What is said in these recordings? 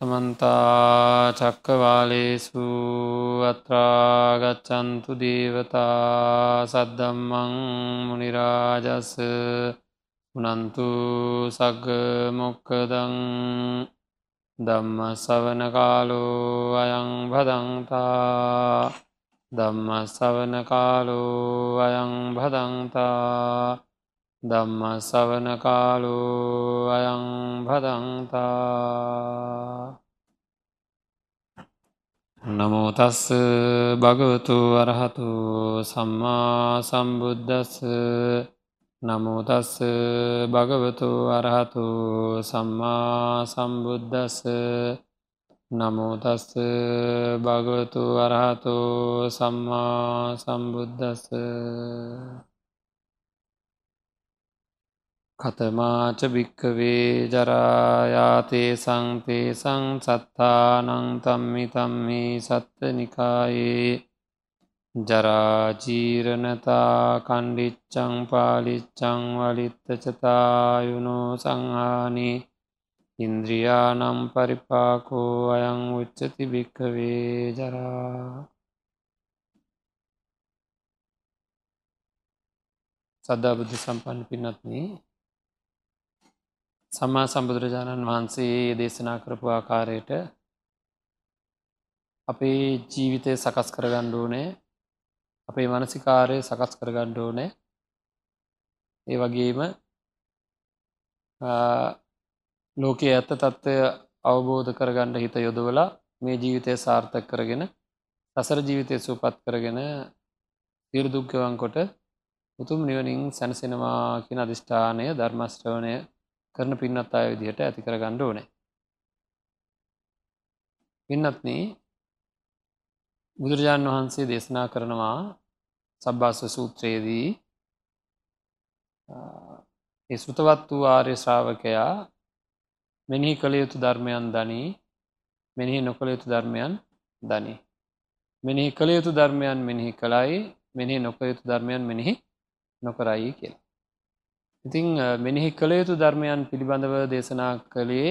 සමන්තා චක්කවාලේසු අත්‍රාගච්චන්තු දේවතා සද්දම්මං මනිරාජස උනන්තු සග මොක්කදං දම්ම සවන කාලෝ අයං භදන්තා දම්ම සවන කාලෝ අයං භදන්තා දම්ම සවන කාලෝ අයං භදන්තා නමෝතස්ස භගවතු අරහතු සම්මා සම්බුද්ධස්ස නමෝතස්ස භගවතු අරහතු සම්මා සම්බුද්ධස්ස නමෝතස්ස භගවතු අරහතු සම්මා සම්බුද්ධස්ස කතමාච භික්කවේ ජරායාතේ සංතේ සං සත්තානං තම්මි තම්මි සත්ත නිකායේ ජරාජීරණතා කණ්ඩිච්චං පාලිච්චං වලිත්තචතායුනෝ සංහානි ඉන්ද්‍රියානම් පරිපාකෝ අයං උච්චති භික්කවේ ජරා සද්ධා බුද්ධ සම්පන්න පින්නත්න්නේ සම්මා සම්බුදුරජාණන් වහන්සේ දේශනා කරපු ආකාරයට අපේ ජීවිතය සකස් කරගණ්ඩුවනේ අපේ මනසිකාරය සකස් කරගණ්ඩෝනෑ ඒ වගේම ලෝකයේ ඇත්ත තත්ත්වය අවබෝධ කරගණ්ඩ හිත යොදවලා මේ ජීවිතය සාර්ථක කරගෙන සසර ජීවිතය සූපත් කරගෙන තිරදුක්ගවන්කොට උතුම් නිවනින් සැනසෙනවා කියන අධිෂ්ඨානය ධර්මශ්‍රවණය කරන පින්නත් අය විදිහට ඇති කර ගණ්ඩ ඕනේ. පින්නත්න බුදුරජාණන් වහන්සේ දේශනා කරනවා සබ්බාස්ව සූත්‍රයේදී ඒ සෘතවත් වූ ආර්ය ශ්‍රාවකයා මෙනෙහි කළ යුතු ධර්මයන් දනී මෙනෙහි නොකළ යුතු ධර්මයන් දනී. මෙනෙහි කළ යුතු ධර්මයන් මෙනෙහි කළයි මෙනෙහි නොක යුතු ධර්මයන් මෙනෙහි නොකරයි කියලා. ඉතිං මෙනෙහි කළ යුතු ධර්මයන් පිළිබඳව දේශනා කළේ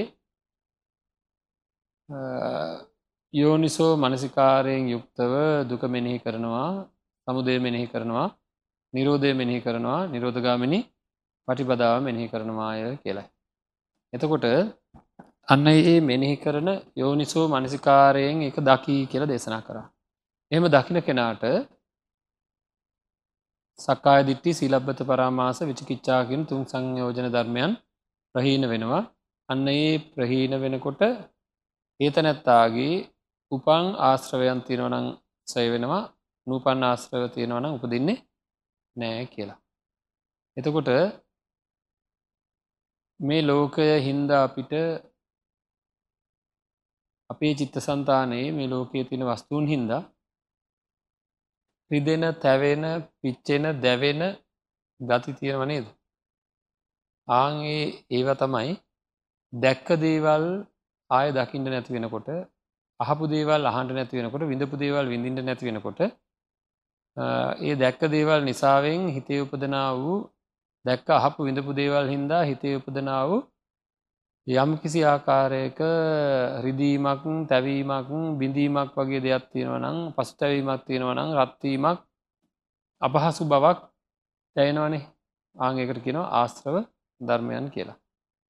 යෝනිසෝ මනසිකාරයෙන් යුක්තව දුක මෙනෙහි කරනවා සමුදය මෙනෙහි කරනවා නිරෝධය මෙනෙහි කරනවා නිරෝධගාමිනි පටිපදාව මෙනෙහි කරනවාය කියලයි. එතකොට අන්න ඒ මෙනෙහි කරන යෝනිසෝ මනසිකාරයෙන් එක දකී කියල දේශනා කරා. එහම දකින කෙනාට සක්කාය දිට්ටි සිලබ්බත පරාමාස විචිකිච්චාකින් තුන් සංයෝජන ධර්මයන් ප්‍රහීන වෙනවා අන්න ඒ ප්‍රහීන වෙනකොට ඒතනැත්තාගේ උපං ආශ්‍රවයන් තියෙනවනං සය වෙනවා නූපන් ආශ්‍රව තියෙනවන උපදින්නේ නෑ කියලා. එතකොට මේ ලෝකය හින්ද අපිට අපේ චිත්ත සන්තානයේ මේ ලෝකයේ තියෙන වස්තුූන් හින්දා රිදෙන තැවෙන පිච්චෙන දැවෙන ගති තියෙනවනේද. ආගේ ඒව තමයි දැක්ක දේවල් ආය දකිින්ට නැති වෙනකොට අහපු දේවල් අහන්ට නැති වෙනකොට විඳපු දේවල් විඳින්ට නැති වෙනකොට ඒ දැක්ක දේවල් නිසාවෙන් හිතේ උපදනා වූ දැක්ක අහපු විඳපු දේවල් හින්දා හිතේ උපදනා වූ යම් කිසි ආකාරයක රිදීමක් තැවීමක් බිඳීමක් වගේ දෙයක් තියෙනවනම් පසුතැවීමක් තියෙනවනම් රත්වීමක් අපහසු බවක් දැයනවනේ ආංගකට කෙනවා ආශ්‍රව ධර්මයන් කියලා.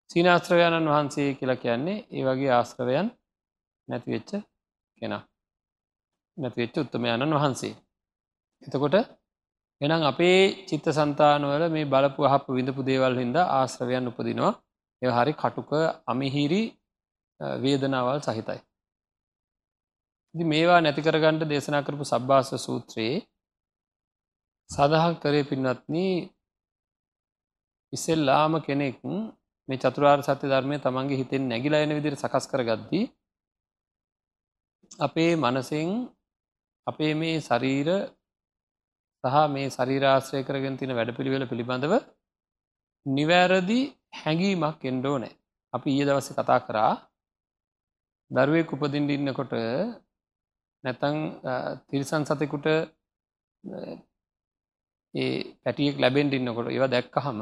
සීනාශ්‍රවයණන් වහන්සේ කියලා කියන්නේ ඒ වගේ ආශ්‍රවයන් නැතිවෙච්ච කෙනා නැතිවෙච්ච උත්තමයණන් වහන්සේ. එතකොට එනම් අපේ චිත්ත සන්තානවල මේ බලපු අහපු විඳපු දේවල් හින්ද ආශ්‍රවයන් උපදිනවා එ හරි කටුක අමිහිරි වේදනාවල් සහිතයි. ඉදි මේවා නැතිකරගණ්ඩ දේශනා කරපු සබ්භාස සූත්‍රයේ සඳහන් කරේ පින්වත්න ඉස්සෙල්ලාම කෙනෙක් මේ චතුරාර් සත්‍ය ධර්මය තමන්ගේ හිතෙන් නැගිලා එන විදිර සකස් කරගද්දී අපේ මනසෙන් අපේ මේ ශරීර සහ මේ ශරීරාශ්‍රය කරගෙන තින වැඩ පිළිවෙල පිළිබඳව නිවැරදි හැඟීමක් එන්ඩෝ නෑ අපි ඊය දවස කතා කරා දරුවෙක් උපදින්ට ඉන්නකොට නැතං තිරිසන් සතෙකුට ඒ පැටියෙක් ලැබෙන්ට ඉන්නකොට ඒවා දැක්කහම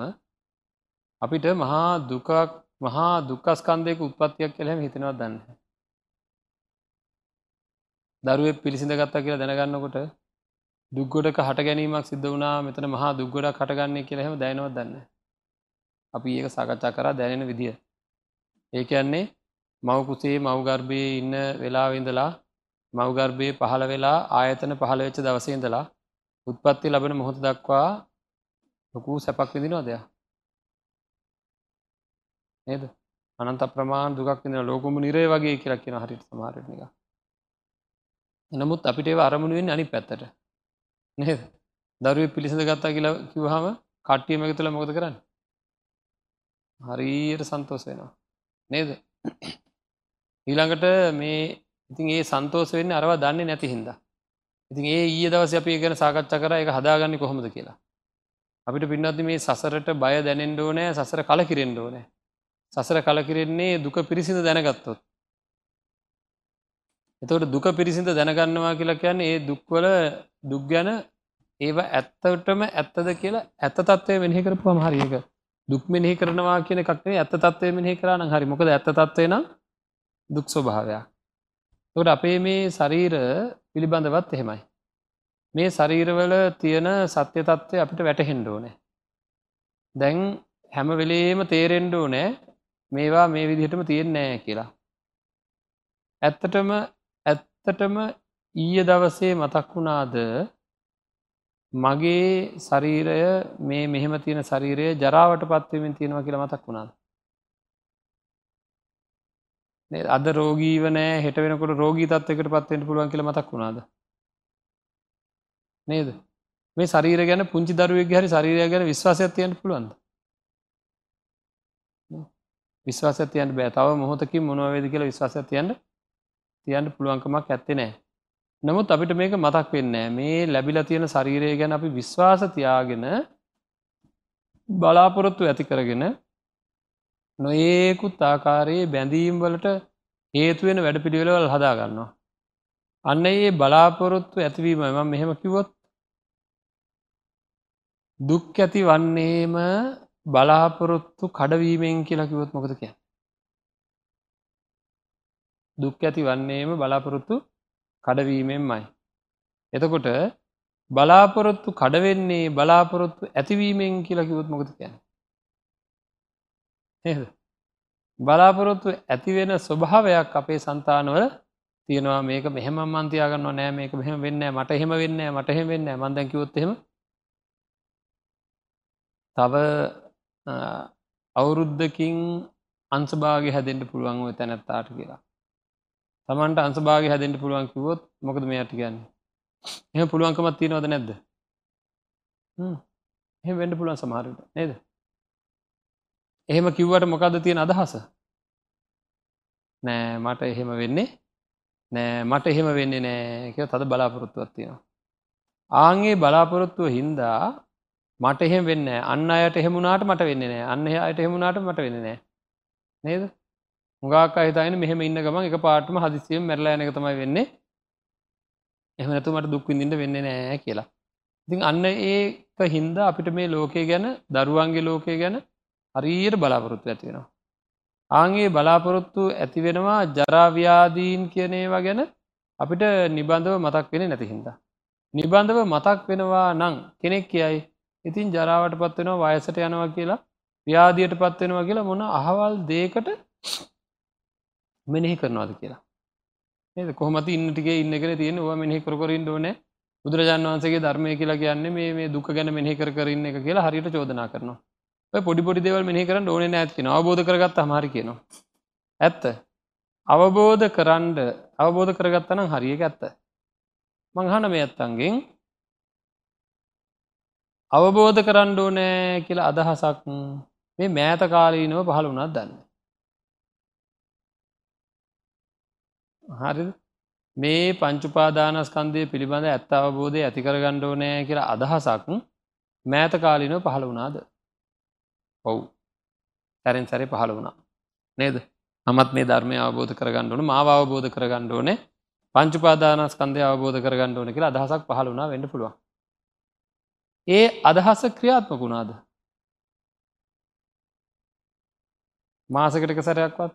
අපිට මහා දුකක් මහා දුක්කස්කන්දයක උත්පත්තියක් කළහැම හිතෙනවත් දන්න. දරුවෙක් පිළිසිඳ ගත්තා කියලා දැනගන්නකොට දුක්ගොඩක හට ගැනීමක් සිද්ධ වුණා. මෙතන මහා දුක්ගොඩක් හටගන්නේ කියලා එහෙම දැනවත් දන්න. අපි ඒක සාකච්ඡා කරා දැනෙන විදිය. ඒ කියන්නේ මවකුසේ මවගර්භයේ ඉන්න වෙලාවෙඉඳලා මවගර්භය පහළ වෙලා ආයතන පහළ වෙච්ච දවසේඉඳලා උත්පත්ති ලබන මොහොත දක්වා ලොකූ සැපක් විදිනවා දෙයක් නේද? අනන්ත ප්‍රමාණ දුකක් විඳින ලෝකම නිරේ වගේ කියලා කියන හරියට සමහරට එක නමුත් අපිට ඒව අරමුණු වෙන්නේ අනිත් පැත්තට. නේද? දරුවෙක් පිළිසඳ ගත්තා කියලා කිව්වහම කට්ටියම එකතුලා මොකද කරන්නේ? හරියට සන්තෝෂ වෙනවා. නේද? ඊළඟට මේ ඉතින් ඒ සන්තෝෂ වෙන්නේ අරවා දන්නේ නැති හින්දා. ඉතින් ඒ ඊයේ දවසේ අපි ගැන සාකච්ඡා කරා ඒක හදාගන්නේ කොහොමද කියලා. අපිට පින්නත් මේ සසරට බය දැනෙන්න ඕනෑ සසර කලකිරෙන්න ඕනෑ. සසර කලකිරෙන්නේ දුක පිරිසිඳ දැනගත්තොත්. එතකොට දුක පිරිසිඳ දැනගන්නවා කියලා කියන්නේ ඒ දුක්වල දුක් ගැන ඒව ඇත්තටම ඇත්තද කියලා ඇත්ත තත්ත්වය මෙනෙහි කරපුවම හරි ඒක දුක් මෙනෙහි කරනවා කියන එකක් නෙවෙයි ඇත්ත තත්ත්වය මෙනෙහි කරා නම් හරි. මොකද ඇත්ත තත්ත්වය නම් දුක් ස්වභාවයක්. එතකොට අපේ මේ ශරීර පිළිබඳවත් එහෙමයි. මේ ශරීරවල තියෙන සත්‍ය තත්ත්වය අපිට වැටහෙන්න ඕනේ. දැන් හැම වෙලේම තේරෙන්න ඕනේ මේවා මේ විදිහටම තියෙන්නේ නැහැ කියලා. ඇත්තටම ඇත්තටම ඊය දවසේ මතක් වුණාද මගේ ශරීරය මේ මෙහෙම තියෙන ශරීරය ජරාවට පත්වමින් තියෙනවා කියලා මතක් වුණාද? අද රෝගීව නෑ හෙට වෙනකොට රෝගී තත්වයකට පත්වෙන්ට පුළුවන් කියලා මතක් වුණාද? නේද? මේ ශරීර ගැන පුංචි දරුවෙක් හරි ශරීරය ගැන විශ්වාසයක් තියන්න පුළුවන්ද? විශ්වාසයක් තියන්න බෑ. තව මොහොතකින් මොනවා වේද කියලා විශ්වාසයක් තියන්න තියන්න පුළුවන්කමක් ඇත්තේ නෑ. නමුත් අපිට මේක මතක් වෙන්නේ මේ ලැබිලා තියෙන ශරීරය ගැන අපි විශ්වාස තියාගෙන බලාපොරොත්තු ඇති කරගෙන නොඒකුත් ආකාරයේ බැඳීම් වලට හේතුවෙන වැඩ පිළිවෙලවල් හදාගන්නවා. අන්න ඒ බලාපොරොත්තු ඇතිවීම මම මෙහෙම කිවොත් දුක් ඇති වන්නේම බලාපොරොත්තු කඩවීමෙන් කියලා කිවොත් මොකද කිය. දුක් ඇති වන්නේම බලාපොරොත්තු කඩවීමෙන්මයි. එතකොට බලාපොරොත්තු කඩවෙන්නේ බලාපොරොත්තු ඇතිවීමෙන් කියලා කිවොත් මොකද කියන. නේද? බලාපොරොත්තු ඇතිවෙන ස්වභාවයක් අපේ సంతානවල තියෙනවා මේක මෙහෙම මන් තියාගන්නවා නෑ මේක මෙහෙම වෙන්නේ මට එහෙම වෙන්නේ මට එහෙම වෙන්නේ මම දැන් කිව්වොත් එහෙම තව අවුරුද්දකින් අංශභාගය හැදෙන්න පුළුවන් ඔය තැනැත්තාට කියලා. Tamanට අංශභාගය හැදෙන්න පුළුවන් කිව්වොත් මොකද මෙයාට කියන්නේ? එහෙම පුළුවන්කමක් තියනවද නැද්ද? හ්ම්. එහෙම වෙන්න පුළුවන් සමහර විට නේද? එහෙම කිව්වට මොකද්ද තියෙන අදහස? නෑ මට එහෙම වෙන්නේ නෑ මට එහෙම වෙන්නේ නෑ කියලා තද බලාපොරොත්තුවක් තියෙනවා. ආන්ගේ බලාපොරොත්තුව හින්දා මට එහෙම වෙන්නේ අන්න අයට එහෙම වුණාට මට වෙන්නේ නෑ. අන්න එයාට එහෙම වුණාට මට වෙන්නේ නෑ. නේද? හුඟක් අය හිතන්නේ මෙහෙම ඉන්න ගමන් එක පාටම හදිස්සියෙන් මැරලා යන එක තමයි වෙන්නේ. එහෙම නැතුව මට දුක් විඳින්න වෙන්නේ නෑ කියලා. ඉතින් අන්න ඒක හින්දා අපිට මේ ලෝකය ගැන දරුවන්ගේ ලෝකය ගැන හරියට බලාපොරොත්තු ඇති වෙනවා. ආන්ගේ බලාපොරොත්තු ඇති වෙනවා ජරා ව්‍යාධීන් කියන ඒවා ගැන අපිට නිබඳව මතක් වෙන්නේ නැති හින්දා. නිබඳව මතක් වෙනවා නම් කෙනෙක් කියයි ඉතින් ජරාවට පත් වෙනවා වයසට යනවා කියලා ව්‍යාධියට පත් වෙනවා කියලා මොන අහවල් දෙයකට මෙනෙහි කරනවාද කියලා. නේද කොහොමද ඉන්න ටිකේ ඉන්න කියලා තියෙන ඕවා මෙනෙහි කර කර ඉන්න ඕනේ. බුදුරජාණන් වහන්සේගේ ධර්මය කියලා කියන්නේ මේ මේ දුක ගැන මෙනෙහි කර කර ඉන්න එක කියලා හරියට චෝදනා කරනවා. ඔය පොඩි පොඩි දේවල් මෙනෙහි කරන්න ඕනේ නැහැ කියනවා. අවබෝධ කරගත්තාම හරි කියනවා. ඇත්ත. අවබෝධ කරන්න අවබෝධ කරගත්තා නම් හරි ඒක ඇත්ත. මං අහන මේ ඇත්තන්ගෙන් අවබෝධ කරන්න ඕනෑ කියලා අදහසක් මේ මෑත කාලීනව පහළ වුණත් දන්න. හරි මේ පංචුපාදානස්කන්දය පිළිබඳ ඇත්ත අවබෝධය ඇතිකරගණ්ඩ ඕනෑ කියලා අදහසක් මෑත කාලිනව පහළ වුණාද? ඔවු. තැරෙන් සැරේ පහළ වුණා. නේද? නමත් මේ ධර්මය අවබෝධ කරගන්න ඕන මාව අවබෝධ කරගන්න ඕනේ පංචුපාදානස්කන්දය අවබෝධ කරගන්න ඕන කියලා අදහසක් පහළ වුණා වෙන්න පුළුවන්. ඒ අදහස ක්‍රියාත්මක වුණාද? මාසකට එක සැරයක්වත්?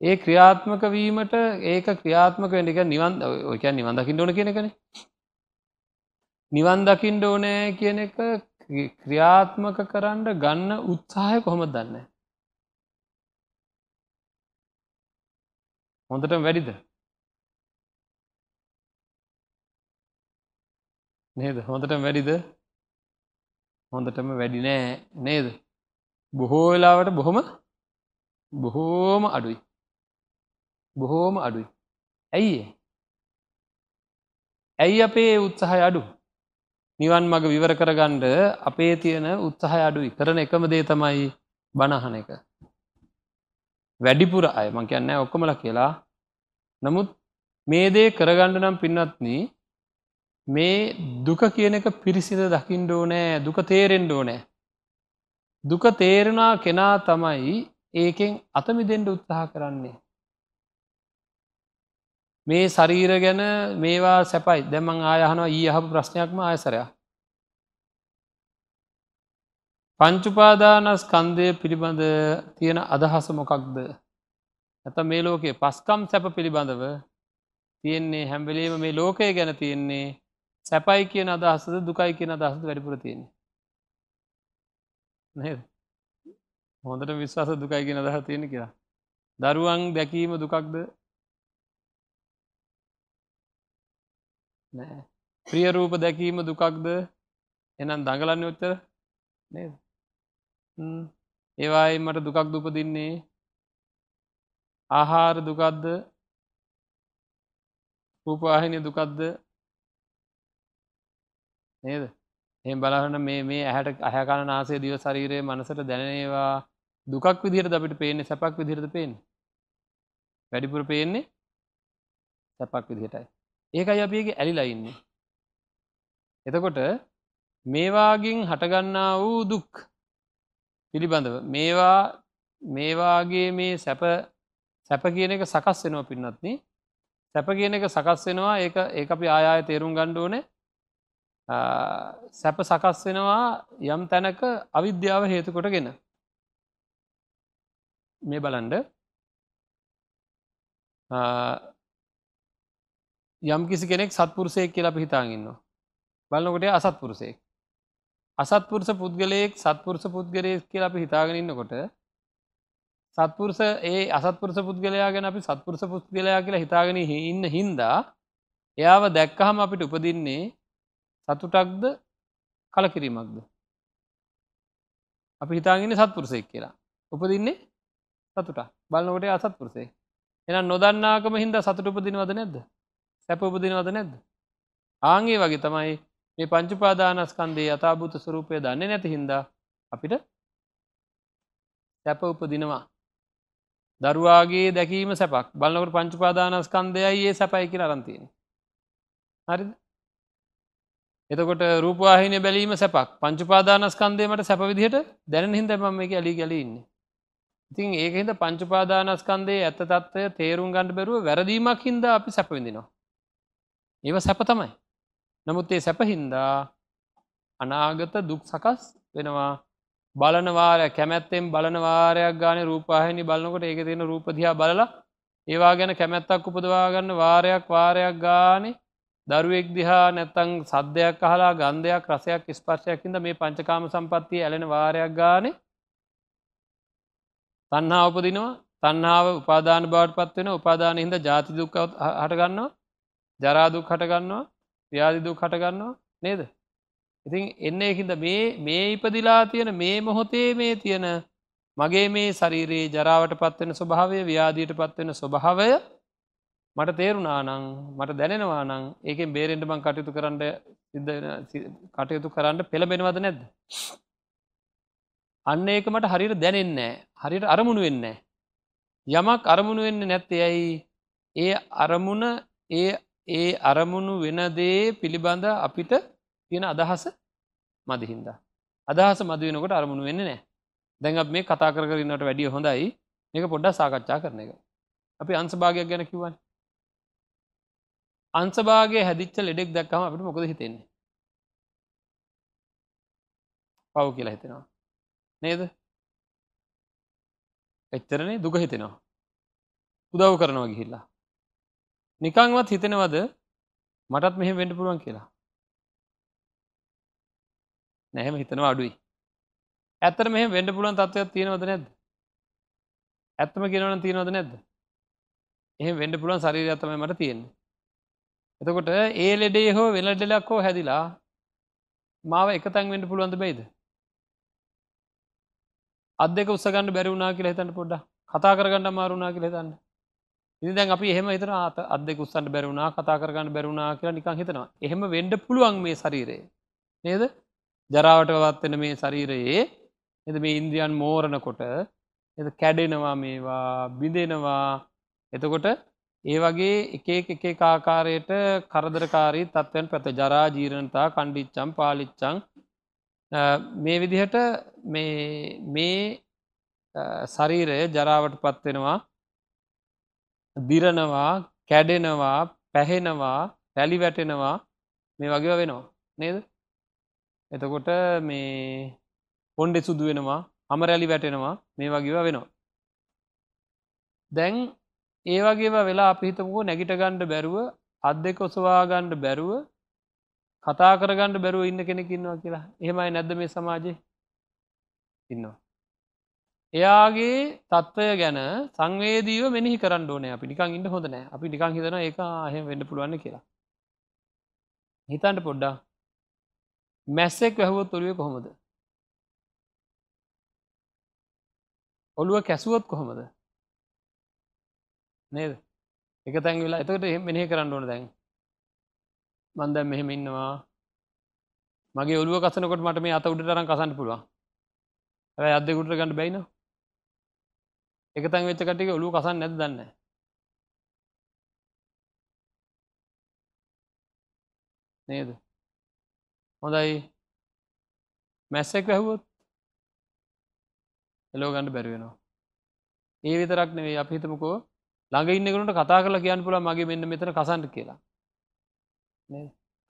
ඒ ක්‍රියාත්මක වීමට ඒක ක්‍රියාත්මක වෙන්න එක නිවන් ඔය කියන්නේ නිවන් දකින්න ඕන කියන එකනේ. නිවන් දකින්න ඕනේ කියන එක ක්‍රියාත්මක කරන්න ගන්න උත්සාහය කොහොමද දන්නේ? හොඳටම වැඩිද? නේද? හොඳටම වැඩිද? හොඳටම වැඩි නෑ නේද? බොහෝ වෙලාවට බොහොම බොහෝම අඩුයි. බොහෝම අඩුයි. ඇයි ඇයි අපේ උත්සාහය අඩු? නිවන් මඟ විවර කරගන්න අපේ තියෙන උත්සාහය අඩුයි. කරන එකම දේ තමයි බණ අහන එක. වැඩිපුර අය මං කියන්නේ ඔක්කොමලා කියලා. නමුත් මේ දේ කරගන්න නම් පින්වත්නි මේ දුක කියන එක පිරිසිඳ දකින්න ඕනෑ දුක තේරෙන්න ඕනෑ. දුක තේරෙනා කෙනා තමයි ඒකෙන් අතමිදෙන්ට උත්සාහ කරන්නේ. මේ ශරීර ගැන මේවා සැපයි. දැමං ආයහනවා ඊ අහපු ප්‍රශ්නයක්ම ආයසරයක්. පංචුපාදානස් කන්දය පිළිබඳ තියෙන අදහස මොකක්ද? ඇත මේ ලෝකයේ පස්කම් සැප පිළිබඳව තියෙන්නේ හැම්බලීම මේ ලෝකය ගැන තියෙන්නේ සැපයි කියන අදහසද දුකයි කියන අදහසද වැඩිපුර තියෙන්නේ? නේද? හොඳට විශ්වාස දුකයි කියෙන අදහ තියෙන කියලා. දරුවන් දැකීම දුකක්ද? නෑ. ප්‍රිය රූප දැකීම දුකක්ද? එනම් දඟලන්න ඔච්චර නේද? ඒවායි මට දුකක් දුපදින්නේ ආහාර දුකක්ද? රූපවාහිනය දුකක්ද? නේද? එම බලහන්න මේ මේ ඇහැට අහැකන නාසේ දිව ශරීරයේ මනසට දැනේවා දුකක් විදිහට අපිට පේන්නේ සැපක් විදිහට පේෙන් වැඩිපුර පේන්නේ සැපක් විදිහටයි. ඒකයි අපගේ ඇලිලා ඉන්නේ. එතකොට මේවාගින් හටගන්නා වූ දුක් පිළිබඳව මේවා මේවාගේ මේ සැප සැප කියන එක සකස් වෙනවා පින්නත්න සැප කියන එක සකස් වෙනවා. ඒ ඒ අපි ආය තේරුම් ගණ්ඩුවනේ සැප සකස් වෙනවා යම් තැනක අවිද්‍යාව හේතුකොටගෙන මේ බලන්ඩ යම් කිසි කෙනෙක් සත්පුරුසයෙක් කියලා පිහිතාගන්නවා බලන්නකොට අසත්පුරුසයෙක් අසත්පුරුෂ පුද්ගලයෙක් සත්පුරුෂ පුද්ගලයෙක් කියලා අපි හිතාගෙන ඉන්නකොට සත්පුරුෂ ඒ අසත්පුරුෂ පුද්ගලයා ගැන අපි සත්පුරුෂ පුද්ගලයා කියලා හිතාගෙන ඉන්න හින්දා එයාව දැක්කහම අපිට උපදින්නේ සතුටක්ද කලකිරීමක්ද? අපි හිතාගෙන සත්පුරුසයෙක් කියලා. උපදින්නේ සතුට බලනකොට අසත්පුරුසේ එනම් නොදන්නාකම හින්දා සතුට උපදිනවද නැද්ද? සැප උපදිනවද නැද්ද? ආංගේ වගේ තමයි මේ පංචුපාදානස්කන්දේ යථභූත ස්වරූපය දන්නේ නැති හින්දා අපිට සැප උපදිනවා. දරුවාගේ දැකීම සැපක්. බලන්නකට පංචුපාදානස්කන්දයයි ඒ සැපයි කියෙන අරන්තියෙන හරි එතකොට රූපවාහින බැලීම සැපක්. පංචුපාදානස්කන්දයමට සැප විදිහට දැන හිද මම එක ඇලි ගැලඉන්නේ ඉතින් ඒක හිද පංචුපාදානස්කන්දේ ඇත්ත තත්වය තේරුම් ගණඩ බැරුව වැරදීමක් හින්ද අපි සැපවිඳිනවා ඒව සැප තමයි. නමුත් ඒ සැපහින්දා අනාගත දුක් සකස් වෙනවා. බලනවාරය කැමැත්තෙන් බලනවාරයක් ගාන රූපාහිනි බලන්නකොට ඒක තියෙන රූපදිහා බලලා ඒවා ගැන කැමැත්තක් උපදවාගන්න වාරයක් වාරයක් ගානේ දරුවෙක් දිහා නැත්තං සද්ධයක් අහලා ගන්ධයක් රසයක් ස්පර්ශයක්කින්ද මේ පංචකාම සම්පත්තිය ඇලෙන වාරයක් ගානේ තන්හා උපදිනවා. තන්නාව උපාදාන බවට පත්වෙන උපාදාන හිද ජාති දුක් හටගන්නවා ජරාදුක් හටගන්නවා ව්‍යාධි දුක් හටගන්නවා නේද? ඉතින් එන්න එහින්ද මේ මේ ඉපදිලා තියෙන මේ මොහොතේ මේ තියෙන මගේ මේ ශරීරයේ ජරාවට පත්වෙන ස්වභාවය ව්‍යාදීට පත්වෙන ස්වභාවය මට තේරුණා නං මට දැනෙනවා නං ඒකෙන් බේරෙන්ට මං කටයුතු කරන්න කටයුතු කරන්න පෙළබෙනවද නැද්ද? අන්න ඒක මට හරිට දැනෙන්නේ හරිට අරමුණු වෙන්න යමක් අරමුණු වෙන්න නැත්තේ ඇයි? ඒ අරමුණ ඒ ඒ අරමුණු වෙනදේ පිළිබඳ අපිට තියෙන අදහස මදිහින්ද. අදහස මදවෙනකොට අරමුණු වෙන්න නෑ දැඟ මේ කතා කරන්නට වැඩිය හොඳයි මේක පොඩ්ඩ සාකච්ඡා කරන එක. අපි අන්සභාගයක් ගැන කිවන්. අන්සභාගේ හැදිච්ච ලෙඩෙක් දක්කම අපිට මොකද හිතෙන්නේ. පව් කියලා හිතෙනවා. නේද එච්චරනේ දුක හිතෙනවා. උදව් කරනවා ගිහිල්ලා. නිකංවත් හිතෙනවද මටත් මෙහෙම වෙන්න පුළුවන් කියලා. නැහෙම හිතනවා අඩුයි. ඇත්තට මෙහෙම වෙන්න පුළුවන් තත්ත්වයක් තියෙනවද නැද්ද? ඇත්තම කියනවනම් තියෙනවද නැද්ද? එහෙම වෙන්න පුළුවන් ශරීරයක් තමයි මට තියෙන්නේ. එතකොට ඒ ලෙඩේ හෝ වෙන ලෙඩක් හෝ හැදිලා මාව එක තැන් වෙන්න පුළුවන්ද බැයිද? අත් දෙක උස්ස ගන්න බැරි වුණා කියලා හිතන්න පොඩ්ඩක්. කතා කරගන්න අමාරු වුණා කියලා හිතන්න. ඉතින් දැන් අපි එහෙම හිතනවා අත් දෙක උස්සන්න බැරි වුණා කතා කරගන්න බැරි වුණා කියලා නිකන් හිතනවා. එහෙම වෙන්න පුළුවන් මේ ශරීරයේ. නේද? ජරාවටපත් වෙන මේ ශරීරයේ නේද මේ ඉන්ද්‍රියන් මෝරනකොට නේද කැඩෙනවා මේවා බිඳෙනවා. එතකොට ඒ වගේ එක එක එක ආකාරයට කරදරකාරී තත්ත්වයන් පැත ජරා ජීර්ණතා කණ්ඩිච්චම් පාලිච්චං මේ විදිහට මේ ශරීරය ජරාවට පත්වෙනවා දිරනවා කැඩෙනවා පැහෙනවා රැලි වැටෙනවා මේ වගේ වෙනවා. නේද? එතකොට මේ පොන්්ඩෙ සුදු වෙනවා හම රැලි වැටෙනවා මේ වගේවා වෙනවා. දැන් ඒ වගේ වෙලා අපිහිතමුකෝ නැගිට ගණ්ඩ බැරුව අත් දෙක ඔසවා ගණ්ඩ බැරුව කතා කරගණ්ඩ බැරුව ඉන්න කෙනෙකින්නවා කියලා. එහෙමයි නැද්ද මේ සමාජය ඉන්නවා. එයාගේ තත්ත්වය ගැන සංවේදීව මෙනිහි කරන්න ඕනෑ. අපි නිකං ඉන්න හොඳ නෑ. අපි නිකං හිතන එක අහෙම වෙන්න පුළුවන් කියලා. හිතන්ට පොඩ්ඩා මැස්සෙක් වැැහුවොත් ඔළුව කොහොමද? ඔළුව කැසුවොත් කොහොමද? නේද? එක තැන් වෙලා. එතකට එහ මෙනෙහි කරන්න ඕන දැන්. මන්දැම් මෙහෙම ඉන්නවා. මගේ ඔළුව කසනකොට මට මේ අත උඩට තරම් කසන්න පුළුවන්. ඇ අදෙකුට ගන්න බැයිනවා එක තැන් වෙච්ච කටික ඔලු කසන් නැද දන්න නේද? හොඳයි. මැස්සෙක් වැැහුවොත් එලෝ ගණඩ බැරිවෙනවා ඒ විතරක් නෙවේ අප හිතමකෝ ළඟ ඉන්නකරුට කතා කරලා කියන්න පුළ මගේ මෙන්න මෙතන කසන්ට කියලා.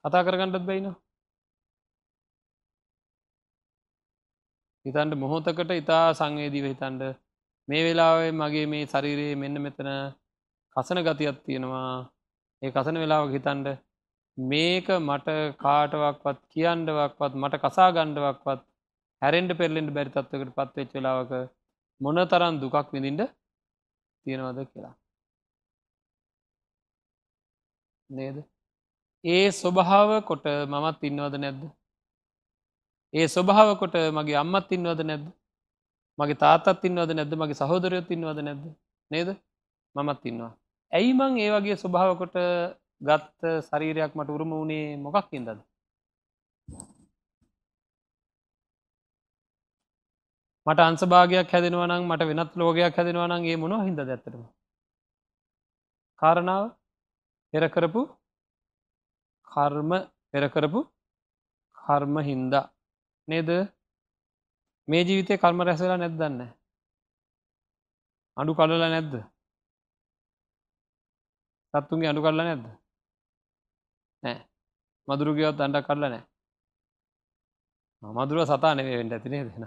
කතා කරගන්නත් බැයිනවා හිතන්ට මොහොතකට ඉතා සංවේදීව හිතන්ඩ මේ වෙලාවේ මගේ මේ ශරීරයේ මෙන්න මෙතන කසන ගතියක් තියෙනවා. ඒ කසන වෙලාව හිතන්ඩ මේක මට කාටවක්වත් කියන්ඩවක්වත් මට කසා ගණ්ඩවක්වත් හැරෙන්ඩ පෙරලෙන්ට බැරි තත්වකට පත්වෙච් වෙලාවක මොන තරන් දුකක් විඳින්ට තියෙනවද කියලා. නේද? ඒ ස්වභාව කොට මමත් ඉන්නවද නැද්ද? ඒ ස්වභාව කොට මගේ අම්මත් ඉන්නවද නැද්ද? මගේ තාතත් ඉන්නවද නැද්ද මගේ සහෝදරයොත් ඉන්නවද නැද්ද නේද මමත් ඉන්නවා. ඇයි මං ඒ වගේ ස්වභාවකොට ගත්ත ශරීරයක් මට උරුම වුණේ මොකක් ඉදද. මට අන්සභාගයක් හැදෙනවනම් මට වෙනත් ලෝගයක් හැදෙනවනන්ගේ මොන හිද ඇත්තටම. කාරණාව පෙරකරපු කර්ම පෙරකරපු කර්ම හින්දා නේද මේ ජීවිතය කර්ම රැසලා නැද්දන්න අඩු කලල නැද්ද? සත්තුන්ගේ අඩු කරලා නැද්ද? නෑ මදුරුගයවත් අන්ඩ කරලා නෑ මදුරුව සතා නෙවේ වෙන්ට ඇතිනේ දෙෙන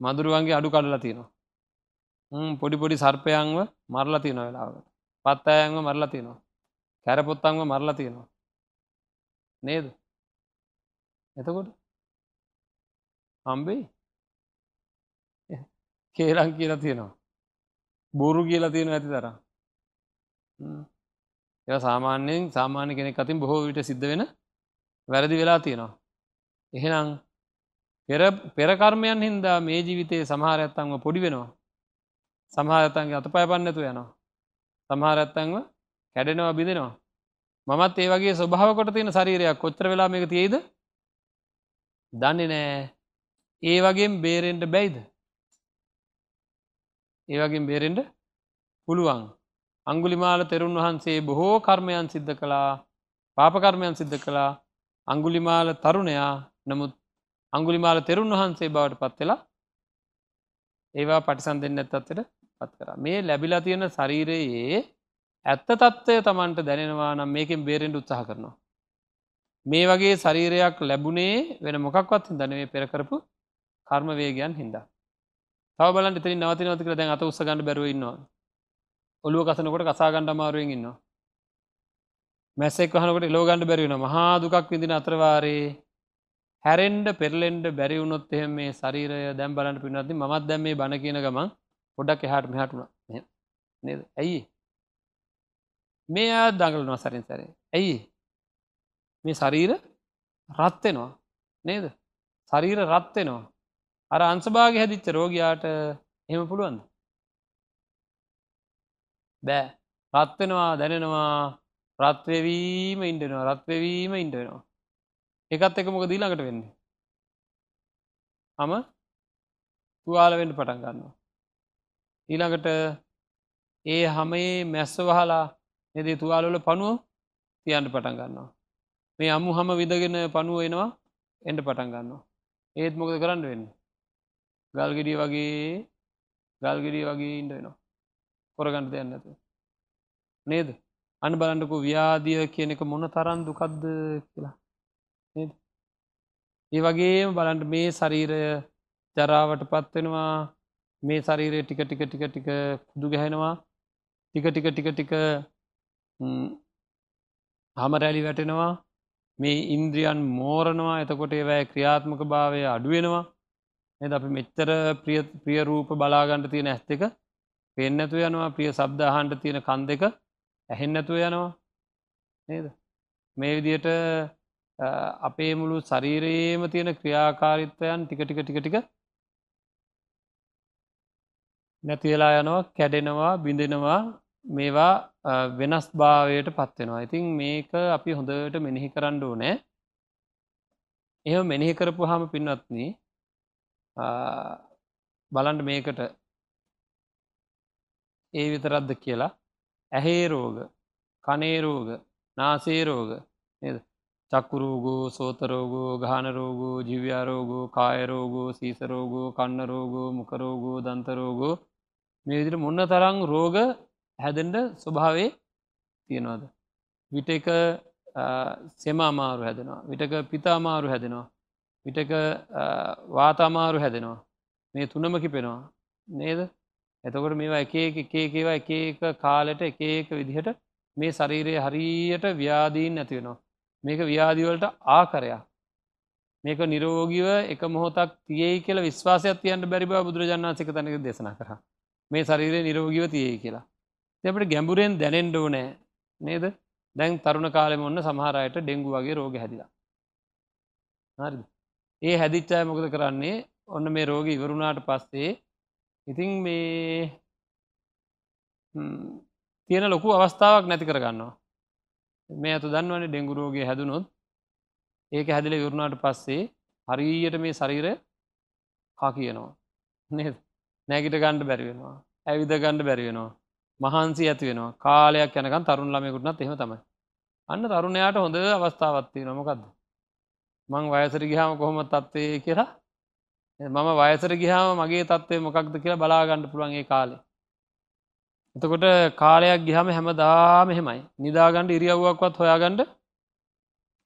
මදුරුවන්ගේ අඩු කඩලා තියෙනවා. පොඩි පොඩි සර්පයන්ව මරලා තියෙන වෙලාවට පත් අයන්ව මරලා තියෙනවා. කැරපොත්තන්ව මරලා තියෙනවා. නේද? එතකොට හම්බේ කේලං කියලා තියෙනවා. බොරු කියලා තියෙන ඇති තර එ සාමාන්‍යයෙන් සාමාන්‍ය කෙනෙක් අතින් බොහෝ විට සිද්ධ වෙන වැරදි වෙලා තියෙනවා. එහෙනම් පෙරකර්මයන් හින්දා මේ ජීවිතයේ සමහරඇත්තන්ව පොඩි වෙනවා. සමහරත්තන්ගේ අත පයපන්නතු යනවා. සමහරඇත්තන්ව කැඩෙනවා බිඳෙනවා. මමත් ඒ වගේ ස්වභාවකොට තියෙන ශරීරයක් කොච්චර වෙලා මේක තියෙයිද දන්නේ නෑ. ඒ වගේ බේරෙන්ට බැයිද? ඒ වගේ බේරෙන්ට පුළුවන්. අංගුලිමාල තෙරුන් වහන්සේ බොහෝ කර්මයන් සිද්ධ කළා පාපකර්මයන් සිද්ධ කළා. අංගුලිමාල තරුණයා නමුත් අංගුලිමාල තෙරුන් වහන්සේ බවට පත්වෙලා ඒවා පටිසන් දෙන්න ඇත්තත්තට පත් කර. මේ ලැබිලා තියෙන ශරීරයේ ඇත්ත තත්ත්වය තමන්ට දැනෙනවා නම් මේකෙන් බේරෙන්ට උත්සාහ කරනවා. මේ වගේ ශරීරයක් ලැබුණේ වෙන මොකක්වත් දනවේ පෙරකරපු කර්ම වේගයන් හින්දා. තව බලන් ඉතින් නවතිනවති කියලා දැන් අත උස්ස ගන්න බැරුව ඉන්නවා. ඔළුව කසනකොට කසාගණ්ඩ අමාරුවෙන් ඉන්නවා. මැස්සෙක් වහනකොට ලෝගණ්ඩ බැරිවෙන මහා දුකක් විදින අතරවාරයේ හැරෙන්ඩ පෙරලෙන්ඩ බැරිවුණොත් එහෙම මේ ශරීරය දැම් බලට පිනත්ති මත් දැම් මේ බණ කියන ගමන් පොඩක් එහාට මෙහටුන නේද? ඇයි? මේ ආ දඟලනවා සරින් සැරේ ඇයි? මේ ශරීර රත්වෙනවා නේද? ශරීර රත්වෙනවා අර අන්සභාග හැදිච්ච රෝගයාට එහෙම පුළුවන්ද? බෑ. රත්වෙනවා දැනෙනවා රත්වවීම ඉන්ඩනවා රත්වවීම ඉන්ඩනවා එකත් එක මොක දීළඟට වෙන්නේ? හම තුවාල වෙන්ඩ පටන් ගන්නවා. ඊළඟට ඒ හමේ මැස්ස වහලා එදේ තුවාලොල පනුව තියන්ට පටන් ගන්නවා. මේ අම්මු හම විදගෙන පනුව එනවා එන්ඩ පටන් ගන්නවා. ඒත් මොකද කරන්න වෙන්න? ගල්ගෙඩිය වගේ ගල්ගෙඩිය වගේ ඉන්ඩ වෙනවා. කොරගණඩ දෙයන්න ඇතු නේද? අන බලන්ටකු ව්‍යාදිය කියන එක මොන තරන් දුකක්ද කියලා. ඒ වගේම බලන්ට මේ ශරීරය ජරාවට පත්වෙනවා මේ ශරීරය ටික ටික ටික ටික කුදු ගැහෙනවා. ටික ටික ටික ටික හමරැලි වැටෙනවා. මේ ඉන්ද්‍රියන් මෝරණවා එතකොට ඒවැය ක්‍රියාත්මක භාවය අඩුවෙනවා එද අපි මෙච්චර ප්‍රිය රූප බලාගණ්ඩ තියෙන ඇස් දෙක පෙන්නැතු යනවා. ප්‍රිය සබ්දාහන්ට තියෙන කන් දෙක ඇහෙන්නැතුව යනවා. නේද? මේ විදියට අපේ මුළු ශරීරයේම තියෙන ක්‍රියාකාරිත්වයන් ටික ටික ටික ටික නැතිවෙලා යනවා කැඩෙනවා බිඳෙනවා. මේවා වෙනස් භාවයට පත්වෙනවා ඉතින් මේක අපි හොඳට මෙනෙහි කරන්න ඕනෑ. එහම මෙනෙහි කරපු හම පින්වත්න බලන්ඩ මේකට. ඒ විතරද්ද කියලා. ඇහේ රෝග කනේරෝග නාසේරෝග නද? චක්කුරෝගෝ සෝතරෝගෝ ගානරෝගෝ ජිව්‍යාරෝගෝ කායරෝගෝ සීසරෝගෝ කන්නරෝගෝ මුකරෝගෝ දන්තරෝගෝ මේ විදිට මොන්න තරං රෝග හැදෙන්ඩ ස්වභාවේ තියෙනවාද. විටක සෙමාමාරු හැදෙනවා. විටක පිතාමාරු හැදෙනවා. විටක වාතාමාරු හැදෙනවා. මේ තුනම කිපෙනවා. නේද? එතකොට මේවා එක එකේකේවා එක එක කාලෙට එක එක විදිහට මේ ශරීරය හරියට ව්‍යාදීන් නැතිවෙනවා මේක ව්‍යාදිවලට ආකරයක්. මේක නිරෝගිව එක මොහොතක් තියයි කියලා විශ්වාසයක් තියන්ට බැරි බව බුදුරජාණන් සික තනක දෙසන කර. මේ ශරීරය නිරෝගිව තියයි කියලා. එපට ගැඹුරෙන් දැනෙන්ඩ ඕනෑ. නේද? දැන් තරුණ කාලෙම ඔන්න සමහරයට ඩෙංගු වගේ රෝග හැදිලා. හරි ඒ හැදිච්චාය මොකද කරන්නේ? ඔන්න මේ රෝග ඉවරුණාට පස්සේ ඉතිං මේ තියෙන ලොකු අවස්ථාවක් නැති කරගන්නවා. මේ ඇතු දන්නවන ඩෙංගුරෝගේ හැදුනොත්. ඒක හැදිල යුරුණාට පස්සේ හරියට මේ ශරීර කා කියනවා නේද? නැගිට ගණ්ඩ බැරිවෙනවා ඇවිද ගණ්ඩ බැරිවෙනවා මහන්සි ඇති වෙනවා. කාලයක් යනකන් තරුණ ළමයකුටනත් එහෙම තමයි. අන්න තරුණයාට හොඳ අවස්ථාවත්තිය නොමකක්ද මං වයසර ගිහාම කොහොම තත්වේ කියලා? මම වයසර ගිහාම මගේ තත්වය මොකක්ද කියලා බලාගණ්ඩ පුළුවන්ගේ කාලේ. එතකොට කාලයක් ගිහම හැමදා මෙහෙමයි නිදාගණ්ඩ ඉරියව්වක්වත් හොයාගණ්ඩ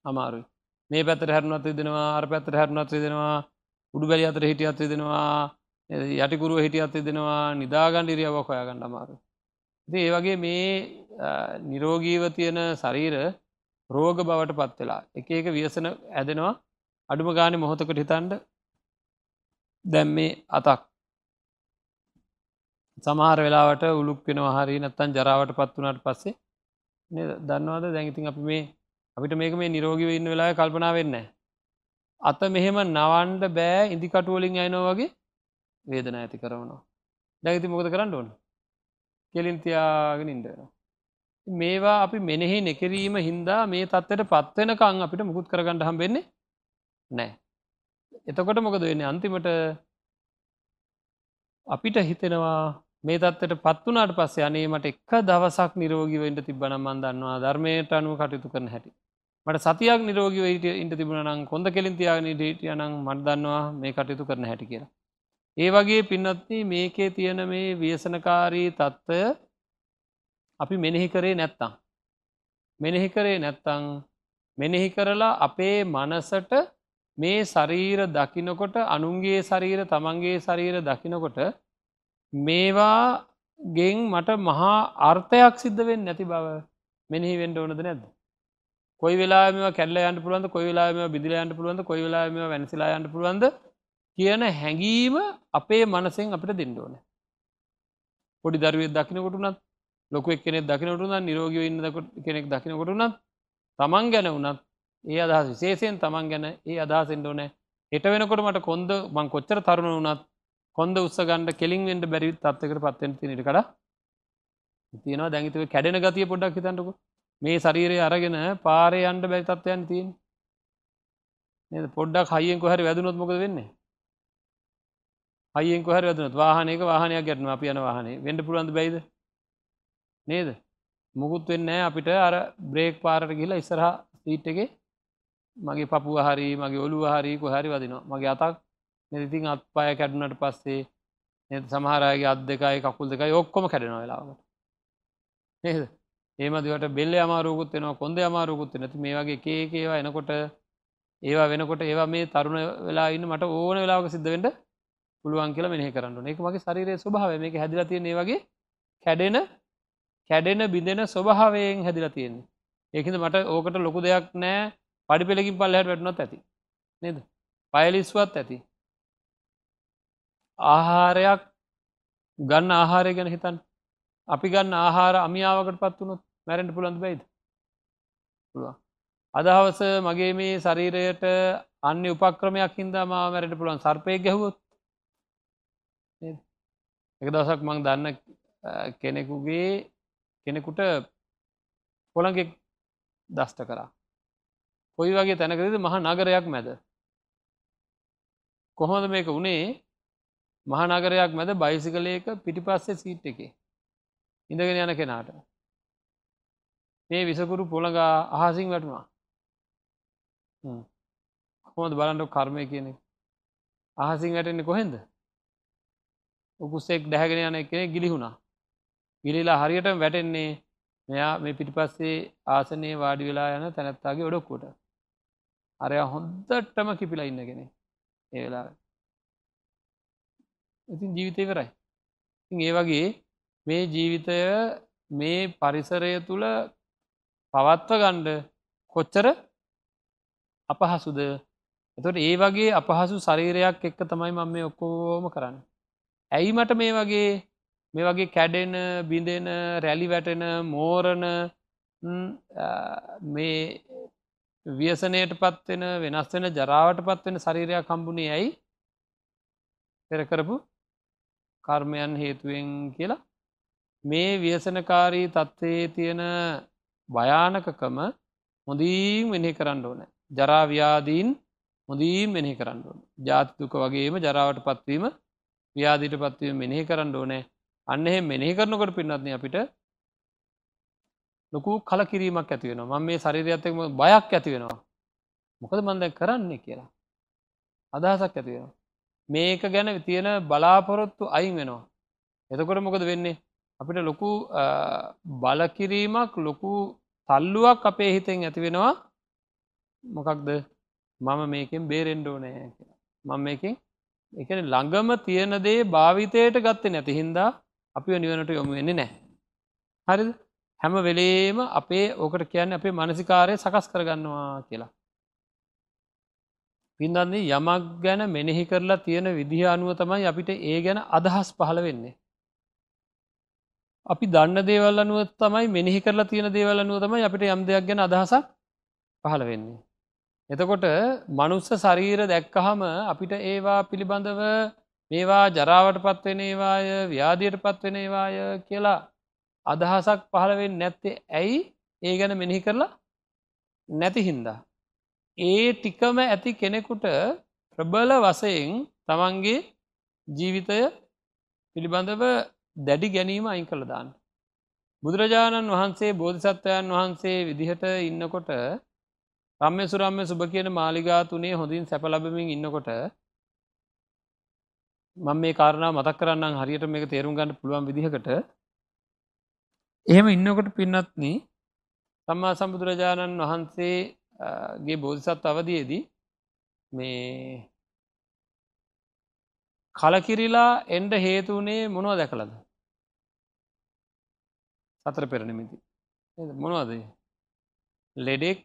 අමාරුයි. මේ පැතර හැරුණත් දෙනවා අර පැතර හැරුණත් දෙනවා උඩු බැලි අතර හිටියත් දෙනවා යටිකුරුව හිටියත් දෙනවා නිදාගණ්ඩ ඉරියව්වක් හොයාගණ්ඩ අමාරු ඒ වගේ මේ නිරෝගීව තියෙන ශරීර රෝග බවට පත් වෙලා. එක එක වියසන ඇදෙනවා. අඩුම ගාන මොහොතකට හිතන්ඩ දැම් මේ අතක්. සමහර වෙලාවට උළුක් වෙනවා හරි නැත්තන් ජරාවට පත් වනාට පස්සේ දන්නවාද? දැඟඉතින් අපි මේ අපිට මේක මේ නිරෝගිව ඉන්න වෙලා කල්පනා වෙන්න අත මෙහෙම නවන්ඩ බෑ ඉදිකටුවලින් අයනෝ වගේ වේදන ඇති කරවනවා දැගති මොකද කරන්න ඕන? කෙලින් තියාගෙන ඉන්ඩනවා මේවා අපි මෙනෙහි නෙකිරීම හින්දා මේ තත්වට පත්වෙනකං අපිට මුකුත් කරගන්නඩ හම් වෙන්නේ නෑ එතකොට මොකද වෙන්නේ? අන්තිමට අපිට හිතෙනවා මේ තත්වට පත්වනාට පස්සේ අනේ මට එක් දවසක් නිරෝගිවෙන්ට තිබන මන්දන්නවා ධර්මයට අනුව කටයුතු කරන හැටි. මට සතියක් නිරෝගිව ඉට තිබුණනම් කොඳ කෙලින් තියාගෙන ඩේටිය නං මටදන්නවා මේ කටයුතු කරන හැටි කියලා. ඒ වගේ පින්නත්ති මේකේ තියෙන මේ ව්‍යසනකාරී තත්ත්වය අපි මෙනෙහි කරේ නැත්තං මෙනෙහි කරේ නැත්තං මෙනෙහි කරලා අපේ මනසට මේ ශරීර දකිනකොට අනුන්ගේ ශරීර තමන්ගේ ශරීර දකිනකොට මේවා ගෙන් මට මහා අර්ථයක් සිද්ධ වෙන් නැති බව මෙනෙහි වෙන්ඩ ඕනද නැද්ද? කොයි වෙලාම කැල්ල යන්න පුළුවන්ද? කොයි වෙලාම බිදිලයන්ට පුළුවන්ද? කොයි වෙලාම වැනිසිලා යන්න පුළුවන්ද? කියන හැඟීම අපේ මනසෙන් අපට දෙන්න ඕන. පොඩි දරුවේ දකිනකොටුනත් ලොකුවක් කෙනෙක් දකිනටුන නිරෝගව ඉන්න කෙනෙක් දකිනකොටුනත් තමන් ගැන වනත් ඒ අදහස් විශේෂයෙන් තමන් ගැන ඒ අදහසෙන්ට ඕනෑ. හෙට වෙනකොට මට කොන්ද මං කොච්චර තරුණ වනත් කොන්ද උත්සගන්ඩ කෙලින් වෙන්ට බැරි තත්වකට පත්වෙන තිනට කඩ තියෙනවා. දැඟිතුව කැඩෙන ගතිය පොඩ්ඩක් හිතන්නක. මේ ශරීරය අරගෙන පාරය අන්ඩ බැරි තත්වයන් තියෙන්. පොඩ්ඩක් හයියෙන් කොහරි වැදුනොත් මොකද වෙන්නේ? හයියෙන් කොහර වැදුනත් වාහනයක වාහනයක් ගැටන අප යන වාහනේ. වෙන්ඩ පුළන්ද බයිද? නේද? මුකුත් වෙන්න අපිට අර බ්‍රේක් පාරට කියලා ඉස්සරහ සීට් එක මගේ පපුුව හරි මගේ ඔලුව හරි කොහරි වදිනවා. මගේ අතක් ඉතින් අත් පාය කැඩුනට පස්සේ සමහරගේ අත් දෙකයි කකුල් දෙකයි ඔක්කොම කැඩෙන වෙලාවට නේද? ඒමදිවට බෙල්ල අමාරුකුත් වෙනවා කොන්ද අමාරුකුත් නැති මේ වගේ කේක ඒවා එනකොට ඒවා වෙනකොට ඒවා මේ තරුණ වෙලා ඉන්න මට ඕන වෙලාවක සිද්ධවෙන්ට පුළුවන් කියලා මෙහ කරන්න එක මගේ ශරීරය ස්වභාව මේක හැදිලා තියෙන වගේ කැඩෙන කැඩෙන බිඳෙන ස්වභාවයෙන් හැදිලා තියෙන්නේ. ඒකද මට ඕකට ලොකු දෙයක් නෑ. පඩි පෙළකින් පල්ලහට වැටනොත් ඇති. නේද? පයලිස්වත් ඇති. ආහාරයක් ගන්න ආහාරය ගැන හිතන් අපි ගන්න ආහාර අමියාවකට පත් වුණොත් මැරෙන්ට පුළන්ද බයිද? පුළුවන්. අදහවස මගේ මේ ශරීරයට අන්න උපක්‍රමයක් හින්දා මා මැරට පුළුවන් සර්පය ගැහුවොත් එක දවසක් මං දන්න කෙනෙකුගේ කෙනෙකුට පොළගෙක් දස්ට කරා. කොයි වගේ තැනකරද මහ නගරයක් මැද. කොහොමද මේක වනේ? මහනගරයක් මැද බයිසිකලයක පිටිපස්සේ සීට් එක ඉඳගෙන යන කෙනාට. මේ විසකුරු පොළඟා අහසිං වැටුණා. හොඳ බලන්ට කර්මය කියන අහසිං වැටෙන්නේ කොහෙන්ද? උකුස්සෙක් දැහැගෙන යන කෙනෙ ගිලිහුණා. ගිලිලා හරියට වැටෙන්නේ මෙයා මේ පිටිපස්සේ ආසනයේ වාඩි වෙලා යන තැනැත්තාගේ ඔඩොක්කුට අරය හොන්දටම කිපිලා ඉන්නගෙන ඒ වෙලා ඉතින් ජීවිතය කරයි ඒ වගේ මේ ජීවිතය මේ පරිසරය තුළ පවත්ව ගණ්ඩ කොච්චර අපහසුද? එතට ඒ වගේ අපහසු ශරීරයක් එක්ක තමයි මම මේ ඔක්කෝම කරන්න. ඇයි මට මේ වගේ මේ වගේ කැඩෙන බිඳෙන රැලි වැටෙන මෝරණ මේ ව්‍යසනයට පත්වෙන වෙනස් වෙන ජරාවට පත්වෙන ශරීරයක් කම්බුණේ ඇයි? පෙරකරපු කර්මයන් හේතුවෙන් කියලා. මේ ව්‍යසනකාරී තත්ත්වයේ තියෙන භයානකකම හොඳීම් වෙනෙ කරන්න ඕන. ජරාව්‍යාදීන් හොඳීම් මෙනෙහි කරන්න ඕන. ජාතිතුක වගේම ජරාවට පත්වීම ව්‍යාදීට පත්වීම මෙනෙහි කරන්න ඕනෑ. අන්න එහෙ මෙනෙහි කරනකොට පින්නත්න අපිට ලොකු කල කිරීමක් ඇති වෙන ම මේ ශරිරයත්තකම බයක් ඇති වෙනවා. මොකද මන්ද කරන්නේ කියලා? අදහසක් ඇති වෙනවා. මේක ගැන තියෙන බලාපොරොත්තු අයින් වෙනවා. එතකොට මොකද වෙන්නේ? අපිට ලොකු බලකිරීමක් ලොකු තල්ලුවක් අපේ හිතෙන් ඇති වෙනවා. මොකක්ද? මම මේකෙන් බේරෙන්ඩෝ නෑ මම මේකින් එකන ළඟම තියෙන දේ භාවිතයට ගත්ත නැති හින්දා අපි නිවනට යොමු වෙන්නේ නෑ හරිද හැම වෙලේම අපේ ඕකට කියන්න අපේ මනසිකාරය සකස් කරගන්නවා කියලා. පින්දන්නේ යමක් ගැන මෙනෙහි කරලා තියෙන විදිහ අනුව තමයි අපිට ඒ ගැන අදහස් පහළ වෙන්නේ. අපි දන්න දේවල් අනුව තමයි මෙනෙහි කරලා තියෙන දේවල් අනුව තමයි අපිට යම් දෙයක් ගැන අදහසක් පහළ වෙන්නේ. එතකොට මනුස්ස ශරීර දැක්කහම අපිට ඒවා පිළිබඳව මේවා ජරාවට පත්වෙනේවාය ව්‍යාධයට පත්වෙනේවාය කියලා අදහසක් පහළවෙන් නැත්තේ ඇයි ඒ ගැන මෙනෙහි කරලා නැති හින්දා. ඒ ටිකම ඇති කෙනෙකුට ප්‍රබල වසයෙන් තමන්ගේ ජීවිතය පිළිබඳව දැඩි ගැනීම අයින් කළ දාන්න. බුදුරජාණන් වහන්සේ බෝධිසත්වයන් වහන්සේ විදිහට ඉන්නකොට රම්‍ය සුරම්ය සුභ කියන මාලිගා තුනේ හොඳින් සැපලබමින් ඉන්නකොට මම මේ කාරණා මතක් කරන්න හරියට මේක තේරුම් ගන්න පුළුවන් විදිහකට. එහෙම ඉන්නකොට පින්නත්න සම්මා සම්බුදුරජාණන් වහන්සේගේ බෝධිසත් අවදයේදී මේ කලකිරිලා එන්ඩ හේතුවනේ මොනව දැකලද? සතර පෙරණමිති මොනවද ලෙඩෙක්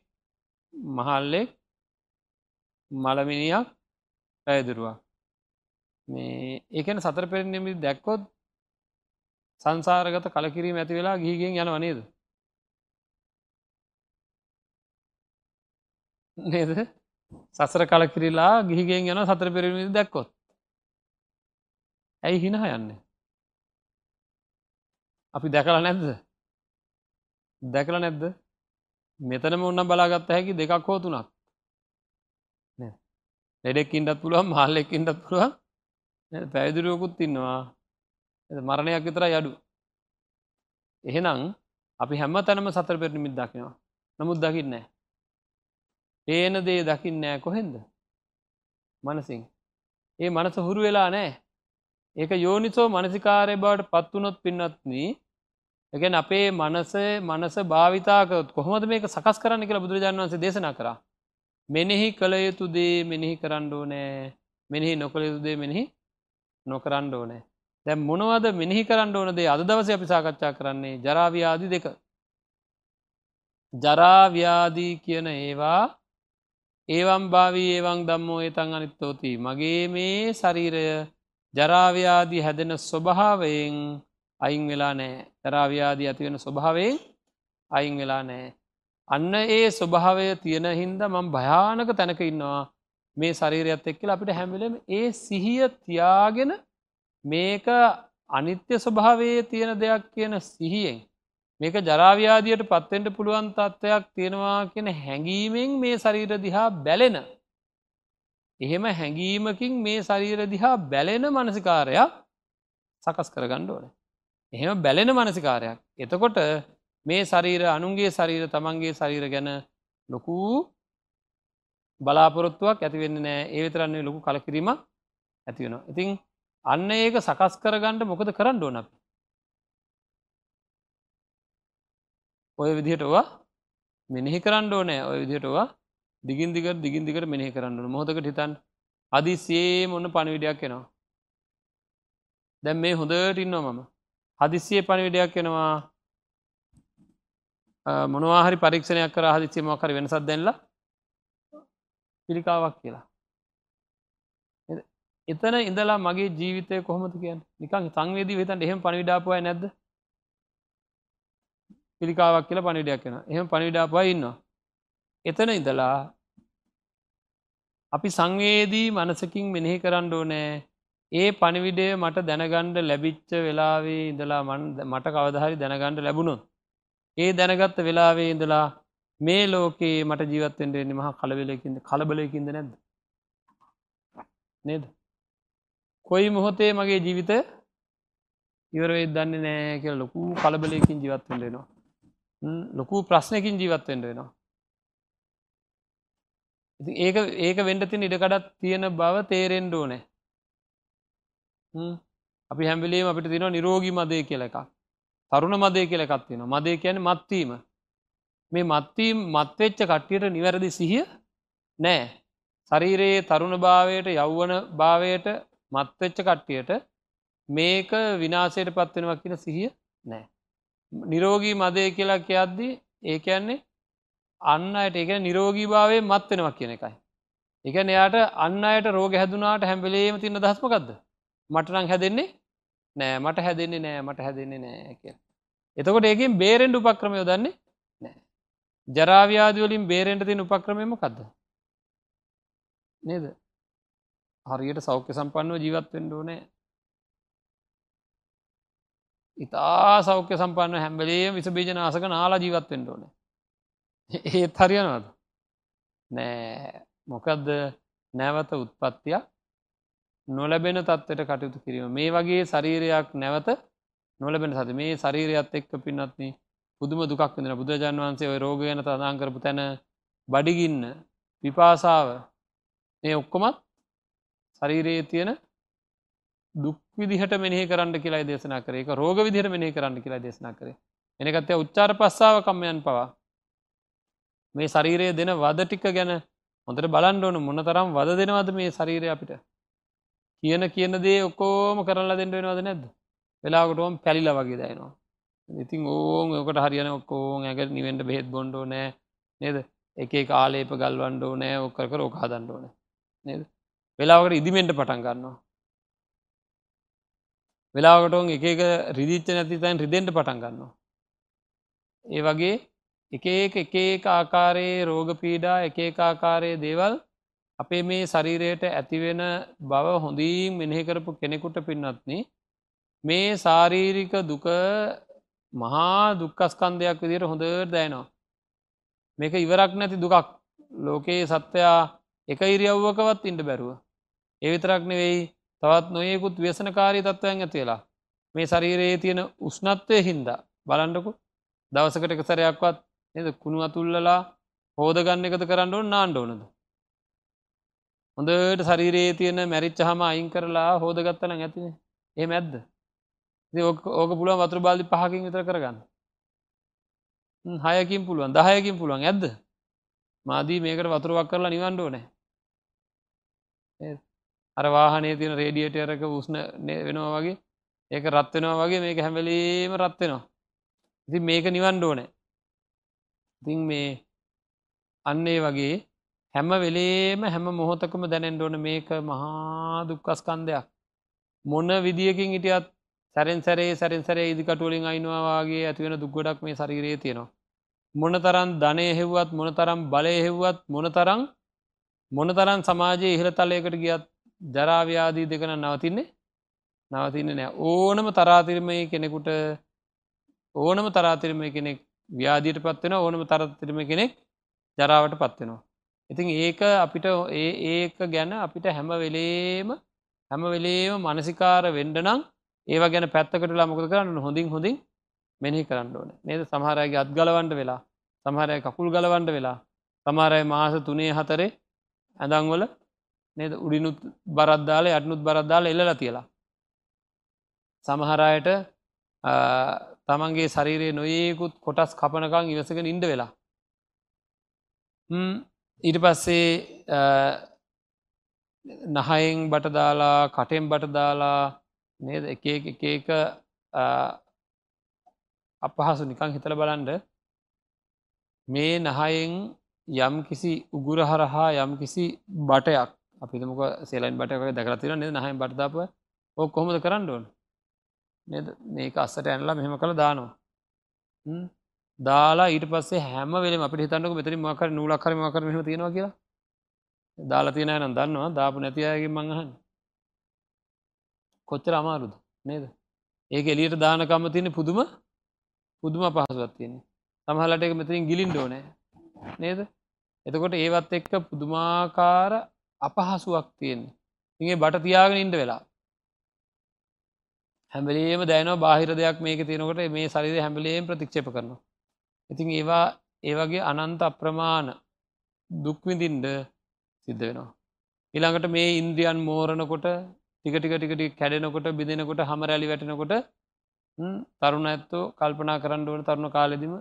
මහල්ලෙක් මළමිනියක් පැයදුරුවක් මේ ඒකන සතර පෙරණමි දැක්කොත් සංසාරගත කලකිරීම ඇති වෙලා ගීගෙන් යන වනේද නේද? සසර කලකිරිලා ගිහිගෙන් යන සතර පෙරමිදි දැක්කොත්. ඇයි හිනහ යන්නේ? අපි දැකලා නැද්ද? දැකල නැද්ද? මෙතනම උන්න බලාගත්ත හැකි දෙකක් හෝ තුනක්. ලෙඩෙක්කින්ටත් පුළුවන් මහල්ලෙක්කින්ටත් පුළුවන්. පැවිදුරුවකුත් ඉන්නවා. මරණයක් විතර යඩු එහෙනම් අපි හැම තැනම සතර පෙරනිමිත් දකිනවා. නමුත් දකින්නෑ පේන දේ දකින්නෑ කොහෙන්ද? මනසින්. ඒ මනස හුරු වෙලා නෑ ඒක යෝනිසෝ මනසිකාරය බවට පත්වනොත් පින්නත්නී එකැන අපේ මනසේ මනස භාවිතාකත් කොහොමද මේක සකස් කරන්න කියලා බුදුරජාන් වන්සේ දේශනා කරා. මෙනෙහි කළ යුතු දේ මෙනෙහි කරන්න ඕනෑ. මෙනෙහි නොකළ යුතු දේ මෙනෙහි නොකරන්න ඕනෑ. දැම් මොනවද මෙනෙහි කරන්න ඕන දේ? අද දවස අපි සාකච්ඡා කරන්නේ ජරාව්‍යාදි දෙක. ජරාව්‍යාදී කියන ඒවා ඒවම් භාවී ඒවං දම්මෝ ඒතන් අනිත්තෝති. මගේ මේ ශරීරය ජරාව්‍යාදී හැදෙන ස්වභාවයෙන් අයින් වෙලා නෑ ජරාව්‍යාදී ඇතිවෙන ස්වභාවයෙන් අයින් වෙලා නෑ අන්න ඒ ස්වභාවය තියෙන හින්ද මං භයානක තැනක ඉන්නවා. මේ ශරීරයත් එක්කල අපිට හැමිලම ඒ සිහිය තියාගෙන මේක අනිත්‍ය ස්වභාවයේ තියෙන දෙයක් කියන සිහියෙන් මේක ජරාව්‍යාදියට පත්තෙන්ට පුළුවන් තත්ත්වයක් තියෙනවා කියන හැඟීමෙන් මේ ශරීර දිහා බැලෙන. එහෙම හැඟීමකින් මේ ශරීර දිහා බැලෙන මනසිකාරයක් සකස් කරගණ්ඩ ඕන. එහෙම බැලෙන මනසිකාරයක්. එතකොට මේ ශරීර අනුන්ගේ ශරීර තමන්ගේ ශරීර ගැන ලොකූ බලාපොරොත්තුවක් ඇතිවෙන්න නෑ ඒ විතරන්නේ ලොකු කලකිරීම ඇතිවෙනවා. ඉතින් අන්න ඒක සකස් කරගන්නට මොකද කරන්න ඕන අපි. ඔය විදිහටවා මෙනෙහි කරන්න ඕනෑ ඔය විදිහටවා දිගින් දිගර දිගින් දිකට මෙනෙහි කරන්න ඕන මොහොතකට හිතන් හදිස්සේ මොන්න පණවිඩයක් එනවා. දැම් මේ හොඳට ඉන්නවා මම හදිස්සිය පණවිඩයක් එනවා මොනවාහරි පරීක්ෂණයක් කර හදිසිය මොකර වෙනසත් දැන්ලා පිළිකාවක් කියලා. එතන ඉඳලා මගේ ජීවිතය කොහොමද කියන්න? නිකං සංවේදී වෙතන් එහෙම පණවිඩාපුවයි නැද්ද? පිළිකාවක් කියලා පණිඩයක් වෙන එහෙම පණිඩාපුවා ඉන්නවා. එතන ඉඳලා අපි සංවේදී මනසකින් මෙනෙහි කරන්න ඕනෑ. ඒ පණිවිඩය මට දැනගණ්ඩ ලැබිච්ච වෙලාවේ ඉඳලා මට කවදහරි දැනගණ්ඩ ලැබුණොත්. ඒ දැනගත්ත වෙලාවේ ඉඳලා මේ ලෝකයේ මට ජීවත්තෙන්ට එන්නේ මහා කලවෙලකින්ද කලබලයකින්ද නැද්ද? නේද? කොයි මොහොතේ මගේ ජීවිත ඉවරවෙයි දන්නේ නෑ කියල ලොකු කලබලයකින් ජීවත්වෙන්ට වෙනවා. ලොකු ප්‍රශ්නයකින් ජීවත්වෙන්ට වෙනවා. ඒක ඒක වෙන්ඩතින් ඉඩකඩත් තියෙන බව තේරෙන්ඩ ඕනෑ. අපි හැම්බිලේම අපිට තින නිරෝගී මදය කියල එකක්. තරුණ මදය කියල එකක් තියෙන මදය කියන මත්වීම මේ මත්වීම් මත්වෙච්ච කට්ටියට නිවැරදි සිහිය නෑ. ශරීරයේ තරුණ භාවයට යෞවන භාවයට මත්වෙච්ච කට්ටියට මේක විනාසයට පත්වෙනවා කියන සිහිය නෑ. නිරෝගී මදය කියලා කියද්දී ඒ කියන්නේ අන්න අයට එක නිරෝගී භාවය මත් වෙනවා කියන එකයි. එක එයාට අන්න අයට රෝග හැදුනාට හැම්බලේම තින්න දස්මකක්ද මටනං හැදෙන්නේ නෑ. මට හැදෙන්නේ නෑ. මට හැදෙන්නේ නෑ කිය එතකොට ඒකින් බේරෙන්ඩ උපක්‍රමයෝ දන්නේ නෑ ජරාව්‍යාදවලින් බේරෙන්ට තින උපක්‍රමයම කක්ද නේද? හරියට සෞඛ්‍ය සම්පන්නව ජීවත්වෙන්ඩ නෑ ඉතා සෞඛ්‍ය සම්පන්න හැම්බලේ විස බීජ නාසක නාලා ජීවත්වෙන්ඩ ඕන. ඒත් හරියනවද? නෑ. මොකදද? නැවත උත්පත්තියක් නොලැබෙන තත්වට කටයුතු කිරීම. මේ වගේ ශරීරයක් නැවත නොලබෙන සති මේ ශරීරයත් එක්ක පින්නත්න පුදුම දුකක් වෙන බුදුරජාන් වන්සේ ඔය රෝගයන තදාන් කරපු තැන බඩිගින්න විපාසාව. මේ ඔක්කොමත් ශරීරයේ තියෙන දුක් විදිහට මෙනෙහි කරන්න කියලා දේශනා කරේ. එක රෝග විදිහට මෙනෙහි කරන්න කියලා දේශනා කරේ. එනකත්තය උච්චාර පස්සාව කම්මයන් පවා. මේ ශරීරයේ දෙන වද ටික ගැන හොඳට බලන්ඩ ඕන මොන තරම් වද දෙනවද මේ ශරීරය අපිට? කියන කියන දේ ඔක්කෝම කරලා දෙන්න වෙනවද නැද්ද? වෙලාකටම පැලිල වගේ දයනවා ඉතින් ඕන් ඕකට හරියන ඔක්කෝන් ඇක නිවෙන්ට බෙහෙත් බොන්්ඩෝ නෑ නේද? එක කාලේප ගල්වන්ඩෝ නෑ ඔක්කර කර ඕක හදන්නඩෝන නේද? වෙලාවකට ඉදිමෙන්ට පටන් ගන්නවා. වෙලාවකටොන් එක එක රිදිච්ච නැති තැන් රිදෙන්ට පටන් ගන්නවා. ඒ වගේ එක එක එක එක ආකාරයේ රෝග පීඩා එක එක ආකාරයේ දේවල් අපේ මේ ශරීරයට ඇතිවෙන බව හොඳින් මෙනෙහි කරපු කෙනෙකුට පින්නත්න මේ සාරීරික දුක මහා දුක්කස්කන්දයක් විදිට හොඳට දෑනවා මේක ඉවරක් නැති දුකක්. ලෝකයේ සත්වයා එක ඉරියව්වකවත් ඉන්ට බැරුව. එවිතරක් නෙවෙයි තවත් නොයෙකුත් ව්‍යසනකාරී තත්ත්වයන් ඇතිවෙලා මේ ශරීරයේ තියෙන උෂ්නත්වය හින්දා බලන්ඩකු දවසකට එක සරයක්වත් එද කුණු අතුල්ලලා හෝදගන්න එකත කරන්න ඕන්න නාන්ඩ ඕනද? හොඳට ශරීරයේ තියෙන මැරිච්ච හම අයින් කරලා හෝදගත්තන ඇතින. ඒ මැද්ද ඕක පුළුවන් වතුර බාලි පහකින් විතර කරගන්න. හයකින් පුළුවන් දහයකින් පුළුවන්. ඇද්ද? මාදී මේකට වතුරුවක් කරලා නිවන්ඩ ඕනෑ. අර වාහනේ තියෙන රේඩියටරක උස්න වෙනවා වගේ ඒක රත්වෙනවා වගේ මේක හැමලීම රත්වෙනවා ඉති මේක නිවන්ඩ ඕනෑ. ඉතින් මේ අන්නේ වගේ හැම වෙලේම හැම මොහොතකම දැනෙන්ඩ ඕන මේක මහා දුක්කස්කන්දයක් මොන්න විදිියකින් ඉටියත් සැරෙන් සැරේ සැරෙන් සැරේ ඉදිකටුවලින් අයිනවාගේ ඇතිවෙන දුක්ගොඩක් මේ ශරීරයේ තියෙනවා මොන තරන් ධනය හෙව්වත් මොන තරම් බලය හෙව්වත් මොන තරං මොන තරන් සමාජයේ ඉහළ තලයකට ගියත් ජරාව්‍යාදී දෙකන නවතින්නේ නවතින්න නෑ ඕනම තරාතිරමය කෙනෙකුට ඕනම තරාතිරමය කෙනෙක් ව්‍යාදීට පත්වෙන ඕනම තරතිරම කෙනෙක් ජරාවට පත්වෙනවා. ඉතින් ඒක අපිට ඒ ඒක ගැන අපිට හැම වෙලේම හැම වෙලේම මනසිකාර වෙන්ඩනම් ඒව ගැන පැත්තකටලා මොකද කරන්න හොඳින් හොඳින් මෙහි කරන්න ඕන. නේද? සමහරයගේ අත් ගලවන්ඩ වෙලා සමහරය කකුල් ගලවන්ඩ වෙලා සමාරය මාස තුනේ හතරේ ඇදංවල නේද? උඩිනුත් බරද්දාල අටනුත් බරද්දාල එල්ල තියලා. සමහරයට තමන්ගේ ශරීරයේ නොයෙකුත් කොටස් කපනකං ඉවසගෙන ඉන්ඩ වෙලා. ඊට පස්සේ නහයෙන් බටදාලා කටෙන් බටදාලා නේද? එක එක එක අපහසු නිකං හිතල බලන්ඩ මේ නහයෙන් යම් කිසි උගුර හරහා යම් කිසි බටයක් අපිතමක සෙලයින් බටක දැකරතින නෙ නහයි බටදාප ඕ කොහොමද කරන්න ඕන? නද? මේක අස්සට ඇනලා මෙහෙම කළ දානවා. දාලා ඊට පස්සේ හැම වෙල අප හිතන්නක මෙතරි මකර නූලක්කර මකර මෙම තියෙනවා කියලා. දාලා තියෙන නම් දන්නවා. දාපු නැතියගේ මංහන් කොච්චර අමාරුද? නේද? ඒක එලියට දානකම්ම තියෙන පුදුම පුදුම පහසුවත් තියෙන්නේ. සමහලට එක මෙතරින් ගිලින් ඩෝනෑ නේද? එතකොට ඒවත් එක්ක පුදුමාකාර අපහසුවක් තියෙන්නේ. ඉගේ බට තියාගෙන ඉන්ඩ වෙලා හැමලේම දැනව බාහිර දෙයක් මේක තියෙනකොට මේ සරිද හැමලේම් ප්‍රතික්ෂප කරනවා. ඉතින් ඒවා ඒවගේ අනන්ත අප්‍රමාණ දුක්විඳින්ඩ සිද්ධ වෙනවා. ඉළඟට මේ ඉන්ද්‍රියන් මෝරණකොට ටික ටික ටිකට කැඩෙනකොට බිඳෙනකොට හමරැලි වැටෙනකොට තරුණ ඇත්තෝ කල්පනා කරන්න ඕන තරුණ කාලෙදිම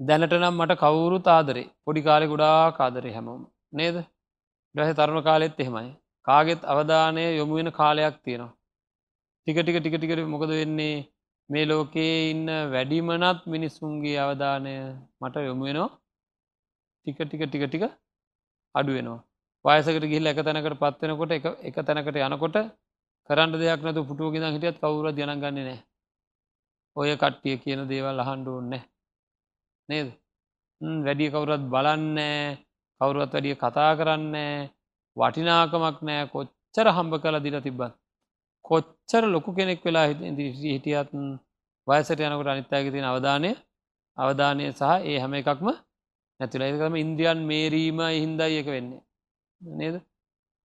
දැනට නම් මට කවුරු තාදරේ පොඩි කාලෙ ගොඩා කාදරේ හැමෝම නේද ඩහ තරුණ කාලෙත් එහෙමයි කාගෙත් අවධානය යොමුුවෙන කාලයක් තියෙනවා ටික ටික ටික ටිකට මොකද වෙන්නේ මේ ලෝකයේ ඉන්න වැඩිමනත් මිනිස්සුන්ගේ අවධානය මට යොමුුවෙනවා ටික ටික ටික ටික අඩුවෙනවා වයසකට ගිහිල් එක තැනකට පත්වෙනකොට එක එක තැනකට යනකොට කරන්න දෙයක් නතු පුටුව ගෙන හිටියත් කවුර ජනගන්නේ නෑ ඔය කට්ටිය කියන දේවල් අහන්ඩ ඕන්නෑ නේද? වැඩිය කවුරත් බලන්නෑ කවුරුවත් වැඩිය කතා කරන්නේ වටිනාකමක් නෑ කොච්චර හම්බ කල දිල තිබ්බත්. කොච්චර ලොකු කෙනෙක් වෙලා හිටියත් වයසට යනකට අනිත්තායක තියෙන අවධානය අවධානය සහ ඒ හැම එකක්ම නැතිල. එකම ඉන්දියන් මේරීම හින්දයි එක වෙන්නේ. නේද?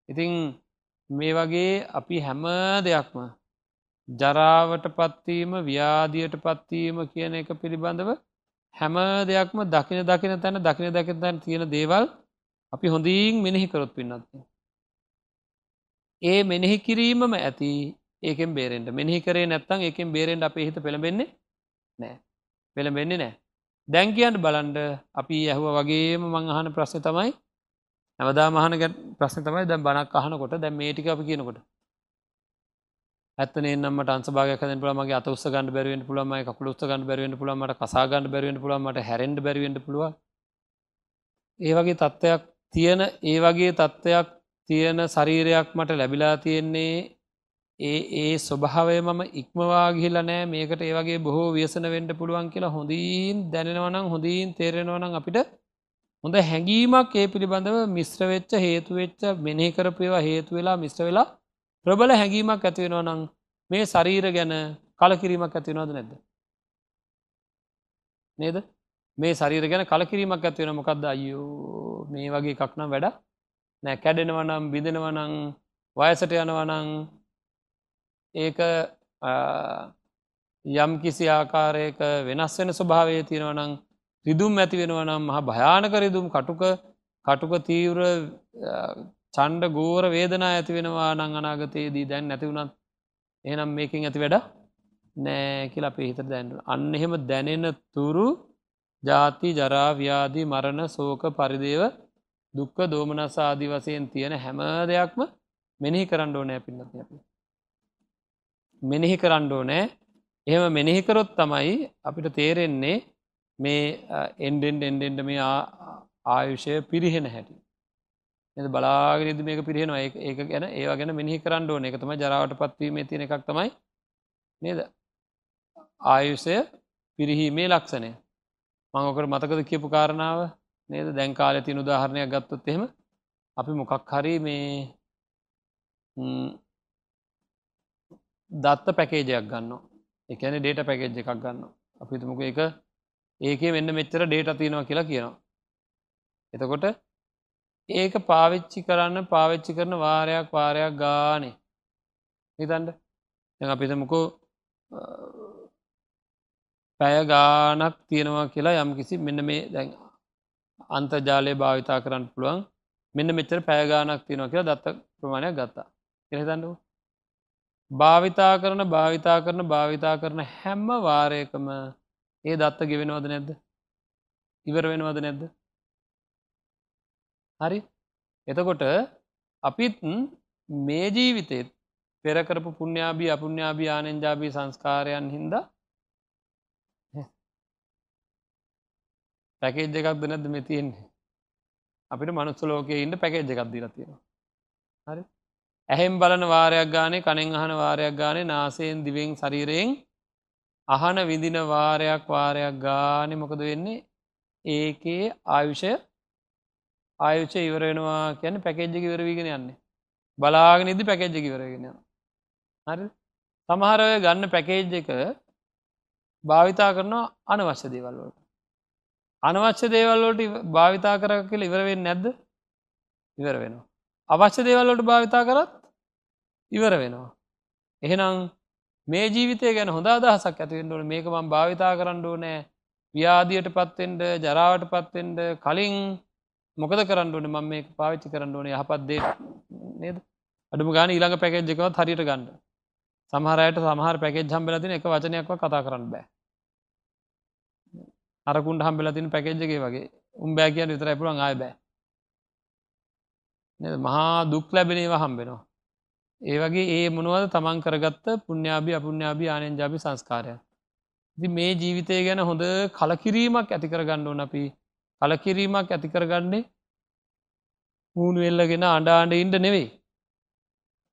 ඉතිං මේ වගේ අපි හැම දෙයක්ම ජරාවට පත්වීම ව්‍යාදියට පත්වීම කියන එක පිළිබඳව හැම දෙයක්ම දකින දකින තැන දකින දකින තැන තියෙන දේවල් අපි හොඳින් මෙනෙහි කරොත් පින්නත්න. ඒ මෙනෙහි කිරීමම ඇති ඒකෙන් බේරෙන්ට මෙහි කරේ නැත්තං ඒකෙන් බේරෙන්ට අප හිත පෙළබෙන්නේ නෑ පෙළබෙන්නේ නෑ දැංකයන්ට බලන්ඩ අපි ඇහුව වගේම මං අහන ප්‍රශ්න තමයි නැවදා මහන ප්‍රශ්න තමයි දැම් බණක් අහනකොට දැම් මේටික අපි කියනකොට. ඇත්තනේ නම්මට අන්සභාගයක් හදන්න පුළුවන් මගේ අත උස්ස ගන්න බැරි වෙන්න පුළුවන් මගේ කකුල උස්ස ගන්න බැරි වෙන්න පුළුවන් මට කසා ගන්න බැරි වෙන්න පුළුවන් මට හැරෙන්න බැරි වෙන්න පුළුවන්. ඒ වගේ තත්ත්වයක් තියෙන ඒ වගේ තත්ත්වයක් තියෙන ශරීරයක් මට ලැබිලා තියෙන්නේ ඒ ඒ ස්වභාවය මම ඉක්මවා ගිහිල්ලා නෑ. මේකට ඒ වගේ බොහෝ ව්‍යසන වෙන්න පුළුවන් කියලා හොඳින් දැනෙනවා නම් හොඳින් තේරෙනවා නම් අපිට හොඳ හැඟීමක් ඒ පිළිබඳව මිශ්‍ර වෙච්ච හේතු වෙච්ච මෙනෙහි කරපු ඒවා හේතු වෙලා මිශ්‍ර වෙලා ප්‍රබල හැඟීමක් ඇති වෙනවා නම් මේ ශරීර ගැන කලකිරීමක් ඇති වෙනවද නැද්ද? නේද? මේ ශරීර ගැන කලකිරීමක් ඇති වෙන මොකක්ද අයියෝ මේ වගේ එකක් නම් වැඩ නෑ. කැඩෙනව නම් බිඳෙනව නම් වයසට යනව නම් ඒක යම් කිසි ආකාරයක වෙනස් වෙන ස්වභාවය තියෙනව නම් රිදුම් ඇති වෙනව නම් මහ භයානක රිදුම් කටුක කටුක තීව්‍ර චණ්ඩ ගෝර වේදනා ඇති වෙනවා නං අනාගතයේදී දැන් නැති වුණත් එහනම් මේකින් ඇති වැඩ නෑ කියලා අපේ හිතර දැන්න අන්න එහෙම දැනෙන තුරු ජාති ජරාව්‍යාදී මරණ සෝක පරිදේව දුක්ක දෝමනස ආදි වසයෙන් තියෙන හැම දෙයක්ම මෙනෙහි කරන්න ඕනෑ පින්නත් අපි. මෙනෙහි කරන්න ඕනෑ. එහෙම මෙනෙහිකරොත් තමයි අපිට තේරෙන්නේ මේ එන්ඩෙන්ඩ එන්ඩෙන්ඩ මේ ආයුෂය පිරිහෙන හැටි. එ බලාගෙනද මේක පිරිහෙනවා. ඒක ගැන ඒවා ගැන මෙහි කරන්න ඕන. එක තම ජරාවට පත්වීම තියෙන එකක් තමයි නේද? ආයුෂය පිරිහීමේ ලක්ෂණය. මංඔකට මතකද කියපු කාරණාව? නේද? දැන් කාල තින උදාහරණයක් ගත්තොත් එහෙම අපි මොකක් හරි මේ දත්ත පැකේජයක් ගන්න එකන ඩේට පැකේජ් එකක් ගන්න අපිතුමක එක ඒක වෙන්න මෙච්චර ඩේට තියෙනවා කියලා කියනවා. එතකොට ඒක පාවිච්චි කරන්න පාවිච්චි කරන වාරයක් වාරයක් ගානේ. හිතන්ඩ දැ අපිතමකෝ පැය ගානක් තියෙනවා කියලා යම් කිසි මෙන්න මේ දැන් අන්තජාලය භාවිතා කරන්න පුළුවන්. මෙන්න මෙච්චර පෑගානක් තියෙනවා කියලා දත්ත ප්‍රමාණයක් ගත්තා. එහිතන්නු භාවිතා කරන භාවිතා කරන භාවිතා කරන හැම්ම වාරයකම ඒ දත්ත ගෙවෙනවද නැද්ද? ඉවර වෙනවද නැද්ද? හරි. එතකොට අපිත් මේ ජීවිතෙත් පෙරකරපු පුුණ්‍යාබී අපුුණ්‍යාබී ආනෙන්ජාබී සංස්කාරයන් හින්ද පැකේජ් එකක්ද නැද්ද මේ තියෙන්නේ? අපිට මනුස්ස ලෝකයේ ඉන්න පැකේජ් එකක් දීලා තියෙනවා. හරි. ඇහෙම් බලන වාරයක් ගානේ කනෙන් අහන වාරයක් ගානේ නාසයෙන් දිවෙන් ශරීරයෙන් අහන විඳින වාරයක් වාරයක් ගානේ මොකද වෙන්නේ? ඒකේ ආයුෂය ආයුෂ ඉවර වෙනවා කියන්න පැකේජ්ජක ඉවරවීගෙන යන්නේ. බලාගෙන ඉදි පැකේජ්ජක ඉවරගෙන හරි? සමහරය ගන්න පැකේජ් එක භාවිතා කරනවා අනවශ්‍ය දේවල්වලට අනවශ්‍ය දේවල්ලෝට භාවිතා කර කියල ඉවරවෙන්න නැද්ද? ඉවර වෙනවා. අවශ්‍ය දේවල්ලොට භාවිතා කරත් ඉවර වෙනවා. එහෙනම් මේ ජීවිතය ගැන හොඳ අදහසක් ඇතිවෙන්ඩුවන මේක මම් භාවිතා කරන්න ඕනෑ. ව්‍යාදියට පත්තෙන්ට ජරාවට පත්තෙන්ට කලින් මොකද කරන්න ඕන? මම මේ පාවිච්චි කරන්න ඕනේ යහපත්දේ නේද? අඩුම ගාන ඊළඟ පැකෙජ්ජකවත් හරියට ගන්න. සමහරයට සමහර පැකෙජ් හම්බලතින එක වචනයක්ව කතා කරන්න බෑ. අරකුන්ට හම්බෙලතින පැකෙජ්ජගේ වගේ. උම්බෑ කියන්න විතර ඇපුළන් ආය බෑ. මහා දුක් ලැබෙනේවා හම්බෙනවා. ඒ වගේ ඒ මොනුවද තමන් කරගත්ත පුුණ්‍යාබි අපුුණ්‍යාබි ආනෙන්ජාබි සංස්කාරය. ති මේ ජීවිතය ගැන හොඳ කලකිරීමක් ඇති කරගන්න ඕන අපි. කලකිරීමක් ඇති කරගන්නේ මූුණු එල්ලගෙන අඩාන්ඩ ඉන්ඩ නෙවෙයි.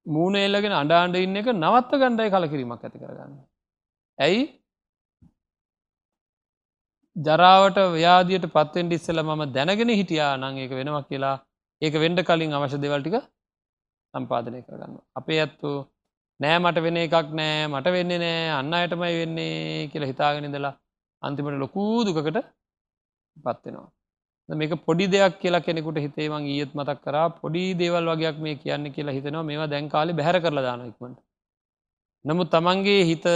මූුණ එල්ලගෙන අඩාන්ඩ ඉන්න එක නවත්ත ගණ්ඩයි කලකිරීමක් ඇති කරගන්න. ඇයි? ජරාවට ව්‍යාදියට පත්වෙන්ට ඉස්සල මම දැනගෙන හිටියා නං ඒක වෙනවා කියලා. ඒක වෙන්ඩ කලින් අවශ්‍ය දෙවල්ටික සම්පාදනය කරගන්න අපේ ඇත්තු නෑ මට වෙන එකක් නෑ මට වෙන්නේ නෑ අන්න අයටමයි වෙන්නේ කියලා හිතාගෙනදලා අන්තිමට ලොකූ දුකට පත්වෙනවා මේක පොඩි දෙයක් කියලා කෙනෙකුට හිතේවන් ඊයත් මතක් කරා. පොඩි දේවල් වගේයක් මේ කියන්න කියලා හිතනවා. මේවා දැන්කාලි බැහර කරලා දාන ඉක්මට නමුත් තමන්ගේ හිත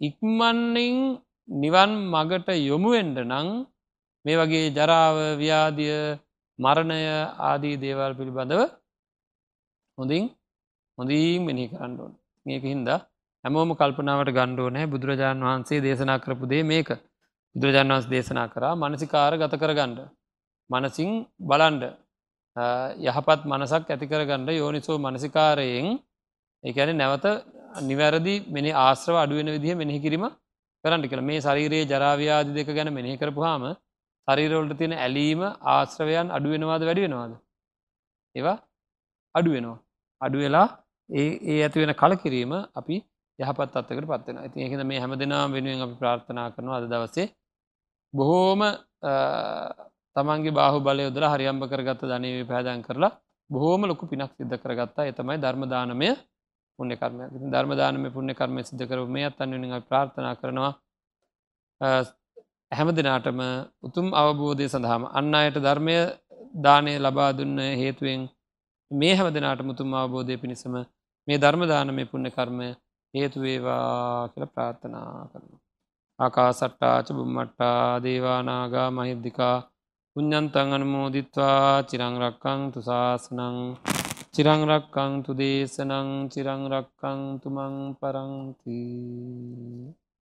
ඉක්මන්නින් නිවන් මගට යොමුුවෙන්ඩ නං මේ වගේ ජරාව ව්‍යාදිය මරණය ආදී දේවල් පිළිබඳව හොඳින් හොඳීම් මෙනි කරන්නඩුවන් මේක හින්දා හැමෝම කල්පනාවට ගණ්ඩුව නෑ බුදුරජාණන් වහන්සේ දේශනා කරපු දේ මේක. බුදුරජාණන් වන්ස් දේශනා කරා මනසිකාර ගත කරගණ්ඩ මනසිං බලන්ඩ යහපත් මනසක් ඇතිකරගණ්ඩ යෝනිසෝ මනසිකාරයෙන් එකන නැවත නිවැරදි මෙනි ආශ්‍රව අඩුවෙන විදිහ මෙනෙහි කිරීම කරන්න කළ මේ ශරීරයේ ජරාව්‍යාදි දෙක ගැන මෙනෙහි කරපු හාම ශරීරවලට තියෙන ඇලීම ආශ්‍රවයන් අඩුවෙනවාද වැඩි වෙනවාද? ඒවා අඩුවෙනවා අඩු වෙලා ඒ ඒ ඇති වෙන කල කිරීම අපි යහපත් අත්තකට පත්වෙන ඉතින් ඒකද මේ හැම දෙනා වෙනුවෙන් අපි ප්‍රාර්ථනා කරනවා අද දවසේ බොහෝම තමන්ගේ බාහු බලය යොදර හරියම්භ කරගත්ත ධනවේ පැදන් කරලා බොහෝම ලොකු පිනක් සිද්ධ කරගත්තා. එතමයි ධර්මදානමය පුුණ්‍ය කර්මය ධර්මදානම පුුණ්‍ය කර්මය සිද්ධ කර මේ අත්තන් වෙන ප්‍රාර්ථනා කරනවා. හැම දෙනාටම උතුම් අවබෝධය සඳහාම අන්න අයට ධර්මය දානය ලබා දුන්න හේතුවෙන් මේ හැම දෙනාට මුතුම් අවබෝධය පිණිසම මේ ධර්මදානමය පුුණ්‍ය කර්මය හේතුවේවා කියල ප්‍රාර්ථනා කරනවා. ආකා සට්ටාච බුම්මට්ටා දේවානාගා මහිද්දිකා පුඤ්ඥන්තන් අනුමෝදිත්වා චිරංරක්කං තුසාසනං චිරංරක්කං තුදේශනං චිරංරක්කං තුමං පරංතිී